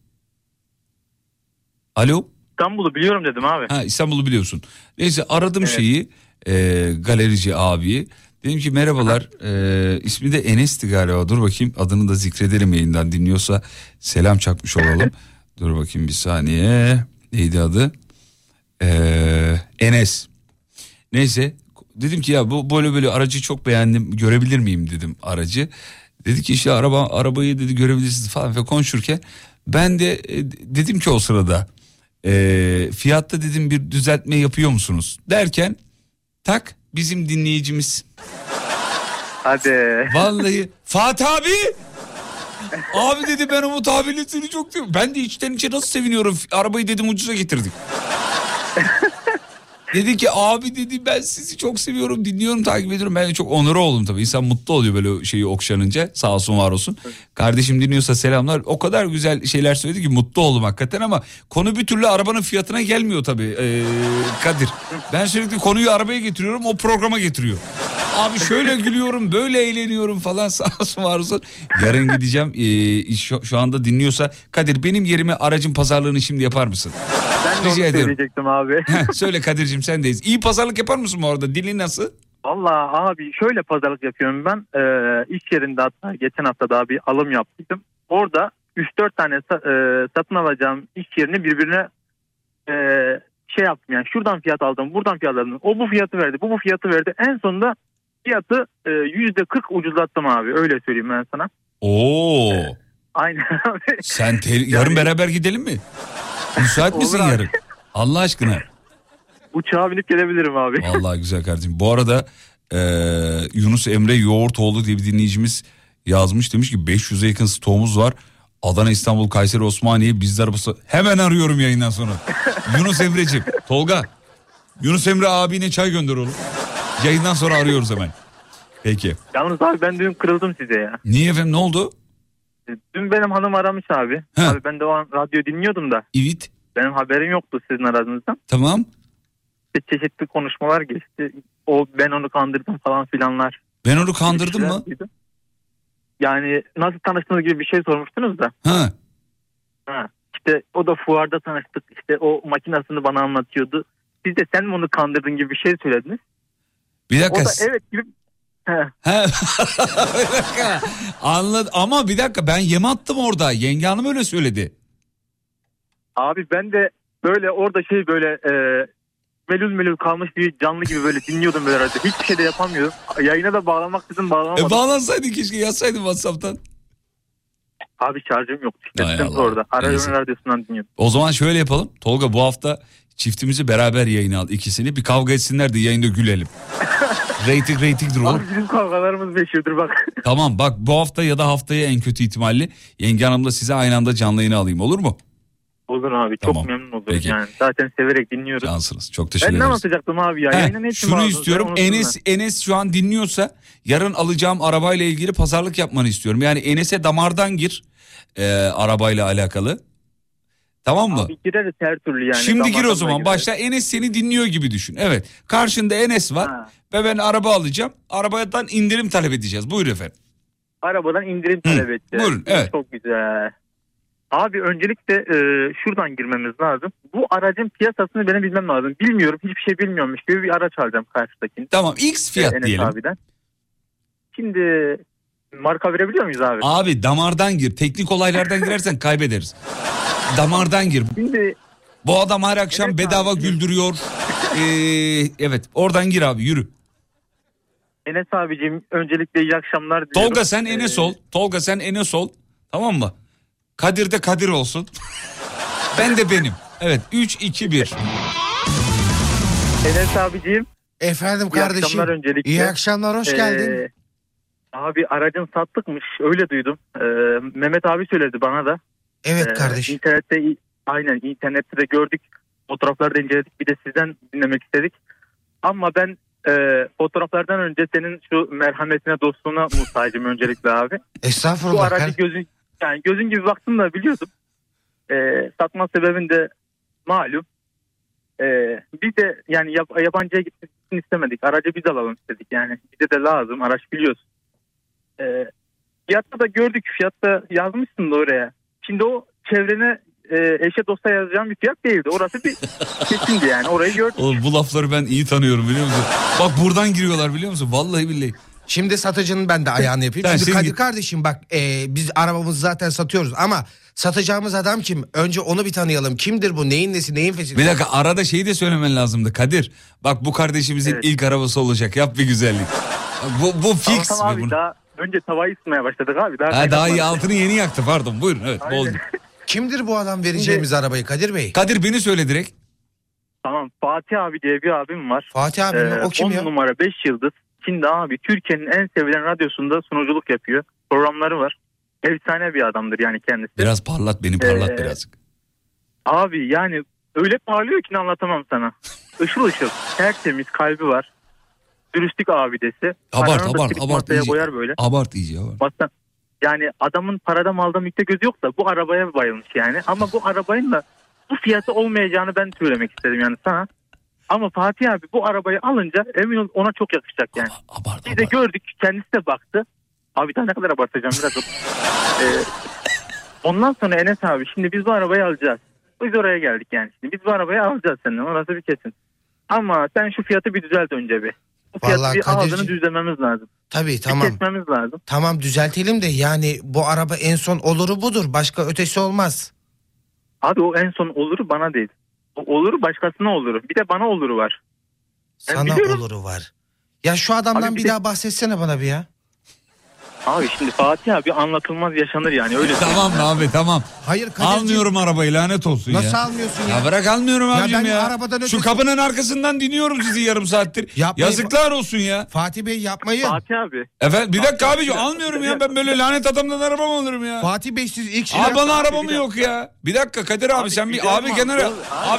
Alo? İstanbul'u biliyorum dedim abi. Ha İstanbul'u biliyorsun. Neyse aradım Evet. şeyi e, galerici abiyi. Dedim ki merhabalar e, ismi de Enes'ti galiba dur bakayım adını da zikredelim yayından dinliyorsa selam çakmış olalım. dur bakayım bir saniye neydi adı? E, Enes. Neyse dedim ki ya bu böyle böyle aracı çok beğendim görebilir miyim dedim aracı. Dedi ki işte araba arabayı dedi görebilirsiniz falan ve konuşurken ben de e, dedim ki o sırada e, fiyatta dedim bir düzeltme yapıyor musunuz derken tak bizim dinleyicimiz Hadi. vallahi Fatih abi abi dedi ben Umut abiyle seni çok seviyorum. Ben de içten içe nasıl seviniyorum arabayı dedim ucuza getirdik. Dedi ki abi dedi ben sizi çok seviyorum dinliyorum takip ediyorum. Ben de çok onur oldum tabii. İnsan mutlu oluyor böyle şeyi okşanınca sağ olsun var olsun. Kardeşim dinliyorsa selamlar. O kadar güzel şeyler söyledi ki mutlu oldum hakikaten ama konu bir türlü arabanın fiyatına gelmiyor tabii ee, Kadir. Ben sürekli konuyu arabaya getiriyorum o programa getiriyor. Abi şöyle gülüyorum böyle eğleniyorum falan sağ olsun var olsun. Yarın gideceğim ee, şu, şu anda dinliyorsa Kadir benim yerime aracın pazarlığını şimdi yapar mısın? Rica ediyorum. söyleyecektim abi. Söyle Kadir'cim sendeyiz. İyi pazarlık yapar mısın bu arada? Dili nasıl? Valla abi şöyle pazarlık yapıyorum ben. Ee, iş yerinde hatta geçen hafta daha bir alım yaptım. Orada 3-4 tane sa- e, satın alacağım iş yerini birbirine e, şey yaptım yani şuradan fiyat aldım buradan fiyat aldım. O bu fiyatı verdi bu bu fiyatı verdi. En sonunda fiyatı e, %40 ucuzlattım abi öyle söyleyeyim ben sana. Oo. Aynen abi. Sen te- yarın beraber gidelim mi? Müsait misin Olur abi. yarın? Allah aşkına. Uçağa binip gelebilirim abi. Vallahi güzel kardeşim. Bu arada e, Yunus Emre Yoğurtoğlu diye bir dinleyicimiz yazmış. Demiş ki 500'e yakın stoğumuz var. Adana, İstanbul, Kayseri, Osmaniye bizler arabası. Hemen arıyorum yayından sonra. Yunus Emre'ciğim. Tolga. Yunus Emre abine çay gönder oğlum. Yayından sonra arıyoruz hemen. Peki. Yalnız abi ben dün kırıldım size ya. Niye efendim ne oldu? Dün benim hanım aramış abi. He. Abi ben de o an radyo dinliyordum da. Evet. Benim haberim yoktu sizin aranızdan. Tamam. İşte çeşitli konuşmalar geçti. O ben onu kandırdım falan filanlar. Ben onu kandırdım mı? Yani nasıl tanıştığınız gibi bir şey sormuştunuz da. Ha. Ha. İşte o da fuarda tanıştık. İşte o makinasını bana anlatıyordu. Siz de sen mi onu kandırdın gibi bir şey söylediniz. Bir dakika. O da evet gibi. Anladım ama bir dakika ben yem attım orada. Yenge hanım öyle söyledi. Abi ben de böyle orada şey böyle e, melül melül kalmış bir canlı gibi böyle dinliyordum böyle radyo. Hiçbir şey de yapamıyordum. Yayına da bağlamak dedim bağlamadım. E bağlansaydın keşke yazsaydın Whatsapp'tan. Abi şarjım işte. Allah. orada. Neyse. radyosundan dinliyordum. O zaman şöyle yapalım. Tolga bu hafta çiftimizi beraber yayına al ikisini. Bir kavga etsinler de yayında gülelim. rating ratingdir oğlum. Abi bizim kavgalarımız meşhurdur bak. Tamam bak bu hafta ya da haftaya en kötü ihtimalle Yenge Hanım'la size aynı anda canlı yayına alayım olur mu? Olur abi Tamam. çok memnun olurum Peki. yani. Zaten severek dinliyoruz. Cansınız. Çok teşekkür Ben ne ederiz. anlatacaktım abi ya? Yayına ne için şunu istiyorum. Ben unuttum Enes Enes şu an dinliyorsa yarın alacağım arabayla ilgili pazarlık yapmanı istiyorum. Yani Enes'e damardan gir e, arabayla alakalı. Tamam mı? Abi gireriz her türlü yani. Şimdi gir o zaman da başla Enes seni dinliyor gibi düşün. Evet karşında Enes var ve ben araba alacağım. Arabadan indirim talep edeceğiz. Buyur efendim. Arabadan indirim talep etti. buyurun, evet. Çok güzel. Abi öncelikle e, şuradan girmemiz lazım. Bu aracın piyasasını benim bilmem lazım. Bilmiyorum hiçbir şey bilmiyormuş gibi bir araç alacağım karşıdakini. Tamam X fiyat Ee, Enes diyelim. Abiden. Şimdi marka verebiliyor muyuz abi? Abi damardan gir. Teknik olaylardan girersen kaybederiz. Damardan gir. Şimdi Bu adam her akşam bedava güldürüyor. Ee, evet oradan gir abi yürü. Enes abicim öncelikle iyi akşamlar diliyorum. Tolga sen Ee, Enes ol. Tolga sen Enes ol. Tamam mı? Kadir de Kadir olsun. ben de benim. Evet 3 2 1. Enes abicim. Efendim iyi kardeşim. akşamlar öncelikle. İyi akşamlar, hoş geldin. Ee, abi aracın sattıkmış öyle duydum. Ee, Mehmet abi söyledi bana da. Evet Ee, kardeşim. İnternette aynen internette de gördük. Fotoğrafları da inceledik. Bir de sizden dinlemek istedik. Ama ben e, fotoğraflardan önce senin şu merhametine dostluğuna muhtacım öncelikle abi. Estağfurullah. Bu aracı gözün yani gözün gibi baktım da biliyordum. Ee, satma sebebin de malum. Ee, biz de yani yap- yabancıya gitmesini istemedik. Aracı biz alalım istedik yani. Bize de lazım. Araç biliyorsun. Ee, fiyatta da gördük. Fiyatta yazmışsın da oraya. Şimdi o çevrene e, eşe dosta yazacağım bir fiyat değildi. Orası bir kesindi yani. Orayı gördük. Oğlum bu lafları ben iyi tanıyorum biliyor musun? Bak buradan giriyorlar biliyor musun? Vallahi billahi. Şimdi satıcının ben de ayağını yapayım. Ben Şimdi Kadir kardeşim bak e, biz arabamızı zaten satıyoruz ama satacağımız adam kim? Önce onu bir tanıyalım. Kimdir bu? Neyin nesi? Neyin fesi? Bir dakika arada şeyi de söylemen lazımdı Kadir. Bak bu kardeşimizin ilk arabası olacak. Yap bir güzellik. Bu, bu fix. Tamam, tamam mi abi bunu? daha önce tavayı ısıtmaya başladık abi. Daha, Ha, daha iyi altını yeni yaktı pardon buyurun evet bol. Kimdir bu adam vereceğimiz arabayı Kadir Bey? Kadir beni söyle direkt. Tamam Fatih abi diye bir abim var. Fatih abi mi? O kim 10 ya? numara 5 yıldız. Şimdi abi Türkiye'nin en sevilen radyosunda sunuculuk yapıyor. Programları var. Efsane bir adamdır yani kendisi. Biraz parlat beni parlat Ee, birazcık. Abi yani öyle parlıyor ki ne anlatamam sana. Işıl ışıl. Tertemiz kalbi var. Dürüstlük abidesi. Abart da abart abart iyice. koyar böyle. Abart iyice abart. Masa, yani adamın parada malda mülkte gözü yoksa bu arabaya bayılmış yani. Ama bu arabanın da bu fiyatı olmayacağını ben söylemek istedim yani sana. Ama Fatih abi bu arabayı alınca emin ol ona çok yakışacak yani. Biz de gördük kendisi de baktı. Abi daha ne kadar abartacağım biraz. Ee, ondan sonra Enes abi şimdi biz bu arabayı alacağız. Biz oraya geldik yani. Şimdi biz bu arabayı alacağız senden orası bir kesin. Ama sen şu fiyatı bir düzelt önce bir. Vallahi bir Kadirci- ağzını düzlememiz lazım. Tabii Bir tamam. kesmemiz lazım. Tamam düzeltelim de yani bu araba en son oluru budur. Başka ötesi olmaz. Abi o en son oluru bana değil. O oluru başkasına oluru. Bir de bana oluru var. Ben Sana biliyorum. oluru var. Ya şu adamdan Abi bir bir de- daha bahsetsene bana bir ya. Abi şimdi Fatih abi anlatılmaz yaşanır yani öyle. Tamam abi tamam. Hayır Almıyorum arabayı lanet olsun Nasıl ya. almıyorsun ya? Ya bırak almıyorum Ya abicim ben ya. arabadan Şu ötesi- kapının arkasından dinliyorum sizi yarım saattir. Yapmayın. Yazıklar olsun ya. Fatih Bey yapmayın. Fatih abi. Efendim bir dakika abicim almıyorum ya ben böyle lanet adamdan araba mı alırım ya? Fatih Bey siz ilk Abi bana Abi, araba mı yok ya? Bir dakika Kadir abi, sen bir abi abi. kenara Abi,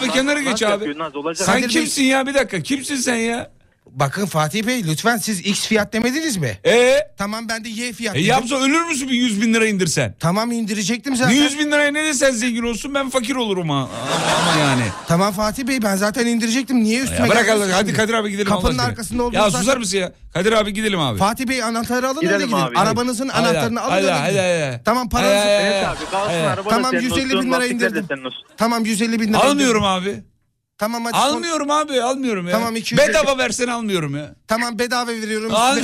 abi, kenara geç abi. Sen kimsin ya bir dakika kimsin sen ya? Bakın Fatih Bey lütfen siz X fiyat demediniz mi? E, Tamam ben de Y fiyat e dedim. yapsa ölür müsün bir 100 bin lira indirsen? Tamam indirecektim Ne zaten. 100 bin liraya ne desen zengin olsun ben fakir olurum ha. Ama, yani. Tamam Fatih Bey ben zaten indirecektim. Niye üstüme Ya bırak Allah hadi? Kadir abi gidelim Kapının Allah arkasında olduğunuz Ya zaten- susar mısın ya? Kadir abi gidelim abi. Fatih Bey anahtarı alın öyle Gidelim gidin. abi. Arabanızın Hadi, anahtarını alın hadi, öyle hadi, gidin. hadi. Tamam paranızı. Hadi, hadi, Evet hadi. abi kalsın Evet. araba da Tamam, senin 150 bin lira indirdim. Tamam 150 bin lira. Almıyorum abi. Tamam hadi. son- Almıyorum abi almıyorum ya. Tamam, 250 Bedava versen almıyorum ya. Tamam bedava veriyorum. Al-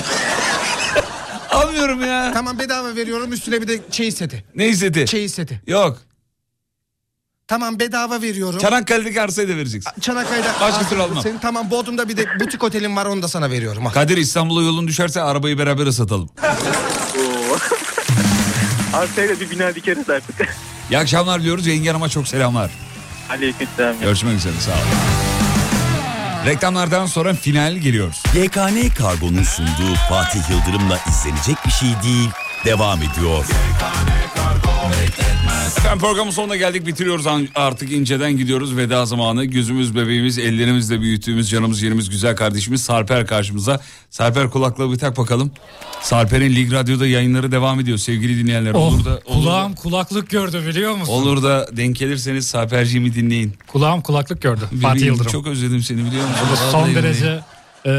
almıyorum ya. tamam bedava veriyorum üstüne bir de çeyiz seti. Ne istedi? Çeyiz seti. Yok. Tamam bedava veriyorum. Çanakkale'deki arsayı da vereceksin. Çanakkale'de. Başka türlü almam. Senin, tamam Bodrum'da bir de butik otelim var onu da sana veriyorum. Al. Kadir İstanbul'a yolun düşerse arabayı beraber ıslatalım. Arsayla bir bina dikeriz artık. İyi akşamlar diyoruz. Yenge Hanım'a çok selamlar. Aleykümselam. Görüşmek üzere sağ olun. Reklamlardan sonra final geliyoruz. YKN Kargo'nun sunduğu Fatih Yıldırım'la izlenecek bir şey değil devam ediyor. Efendim programın sonuna geldik. Bitiriyoruz artık inceden gidiyoruz. Veda zamanı. Gözümüz bebeğimiz ellerimizle büyüttüğümüz canımız yerimiz güzel kardeşimiz Sarper karşımıza. Sarper kulaklığı bir tak bakalım. Sarper'in Lig Radyo'da yayınları devam ediyor sevgili dinleyenler. Oh, olur da olur kulağım kulaklık gördü biliyor da, musun? olur da denk gelirseniz Sarperciğimi dinleyin. Kulağım kulaklık gördü. Fatih Yıldırım. çok özledim seni biliyor musun? Da son derece e,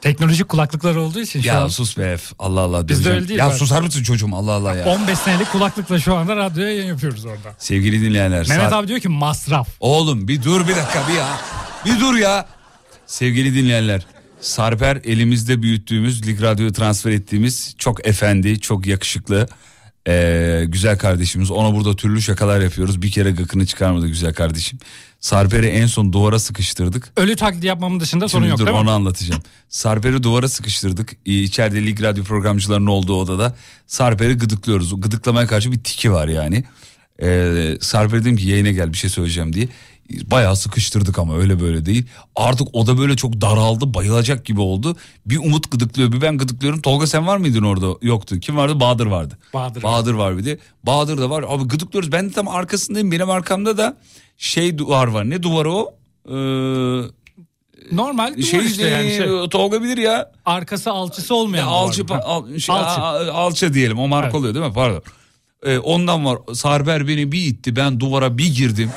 teknolojik kulaklıklar olduğu için şu ya an sus be Allah Allah Bizde döveceğim. öyle değil ya ben. susar mısın çocuğum Allah Allah ya 15 senelik kulaklıkla şu anda radyoya yayın yapıyoruz orada. sevgili dinleyenler Mehmet Sar- abi diyor ki masraf. Oğlum bir dur bir dakika bir ya. Bir dur ya. Sevgili dinleyenler. Sarper elimizde büyüttüğümüz, Lig Radyo'ya transfer ettiğimiz çok efendi, çok yakışıklı, eee, güzel kardeşimiz. Ona burada türlü şakalar yapıyoruz. Bir kere gıkını çıkarmadı güzel kardeşim. Sarper'i en son duvara sıkıştırdık. Ölü taklidi yapmamın dışında sorun Şimdi yok dur değil mi? onu anlatacağım. Sarper'i duvara sıkıştırdık. Ee, İçeride Lig Radyo programcılarının olduğu odada. Sarper'i gıdıklıyoruz. Gıdıklamaya karşı bir tiki var yani. Ee, Sarper dedim ki yayına gel bir şey söyleyeceğim diye. Bayağı sıkıştırdık ama öyle böyle değil. Artık oda böyle çok daraldı bayılacak gibi oldu. Bir Umut gıdıklıyor bir ben gıdıklıyorum. Tolga sen var mıydın orada? Yoktu. Kim vardı? Bahadır vardı. Bahadır. Bahadır var bir de. Bahadır da var. Abi gıdıklıyoruz. Ben de tam arkasındayım. Benim arkamda da şey duvar var. Ne duvarı o? Ee, Normal duvar şey, işte yani şey. Tolga bilir ya. Arkası alçısı olmayan duvar Alçı, al, şey, Alçı. a- alça diyelim o marka Evet. oluyor değil mi pardon. Ee, ondan var Sarber beni bir itti ben duvara bir girdim.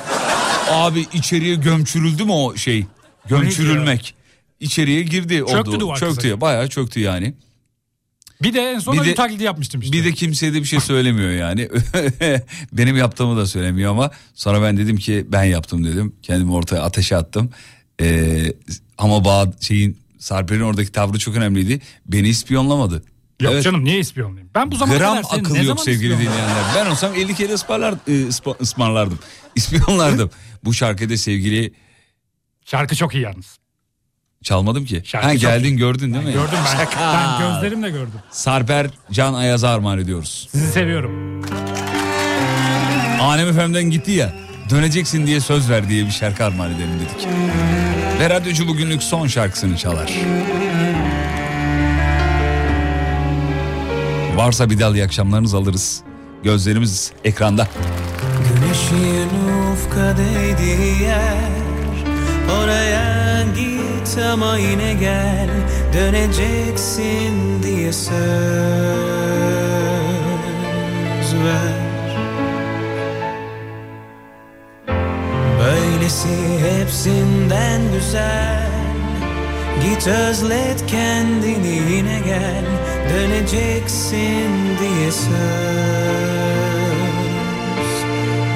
Abi içeriye gömçürüldü mü o şey gömçürülmek. İçeriye girdi. o Çöktü du- duvar Çöktü ya bayağı çöktü yani. Bir de en son Bir de- taklidi yapmıştım işte. Bir de kimseye de bir şey söylemiyor yani. Benim yaptığımı da söylemiyor ama sonra ben dedim ki ben yaptım dedim. Kendimi ortaya ateşe attım. Ee, ama bağ şeyin Sarper'in oradaki tavrı çok önemliydi. Beni ispiyonlamadı. Yok Evet. canım niye ispiyonlayayım? Ben bu zamana Gram kadar seni akıl ne yok zaman sevgili dinleyenler. Ben olsam 50 kere ısmarlar, e, ısmarlardım. İspiyonlardım. Bu şarkıda sevgili Şarkı çok iyi yalnız. çalmadım ki. Şarkı ha geldin gördün değil mi? Gördüm ben. Şaka. Ben gözlerimle gördüm. Sarper Can Ayaz'a armağan ediyoruz. Sizi seviyorum. Alem FM'den gitti ya. Döneceksin diye söz ver diye bir şarkı armağan edelim dedik. Ve radyocu bugünlük son şarkısını çalar. Varsa bir dal iyi akşamlarınızı alırız. Gözlerimiz ekranda. Güneşin ufka değdiği yer. Oraya git ama yine gel. Döneceksin diye söz ver. Böylesi hepsinden güzel. Git özlet kendini yine gel Döneceksin diye söz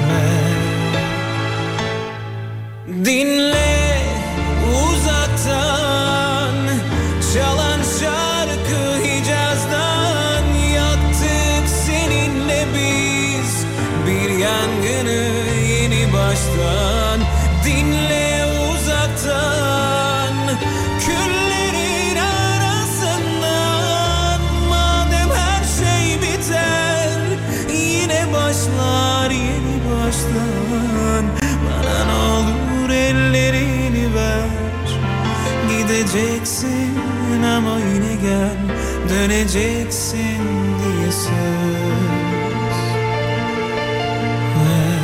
ver. Dinle uzaktan Döneceksin diye söz ver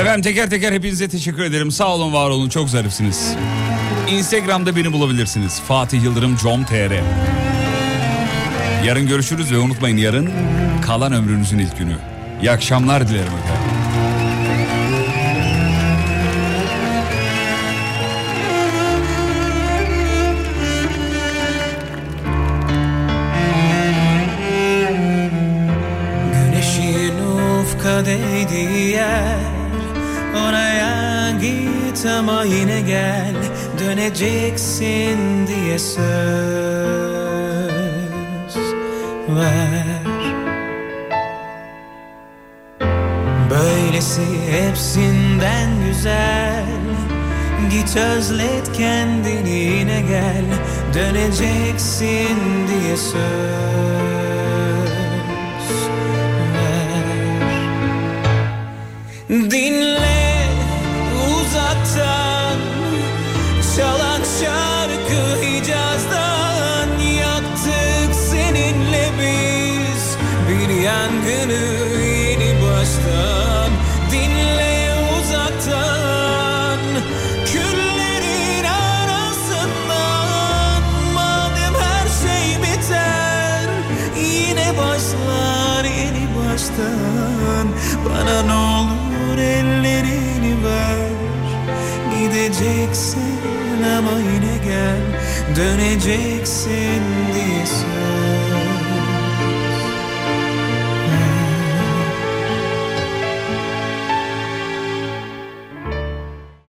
Efendim teker teker hepinize teşekkür ederim. Sağ olun var olun çok zarifsiniz. Instagram'da beni bulabilirsiniz. Fatih Yıldırım com.tr Yarın görüşürüz ve unutmayın yarın kalan ömrünüzün ilk günü. İyi akşamlar dilerim efendim. Ufka değdiği yer. Oraya git ama yine gel Döneceksin diye söz ver. Böylesi hepsinden güzel. Git özlet kendini yine gel Döneceksin diye söz Gideceksin ama yine gel. Döneceksin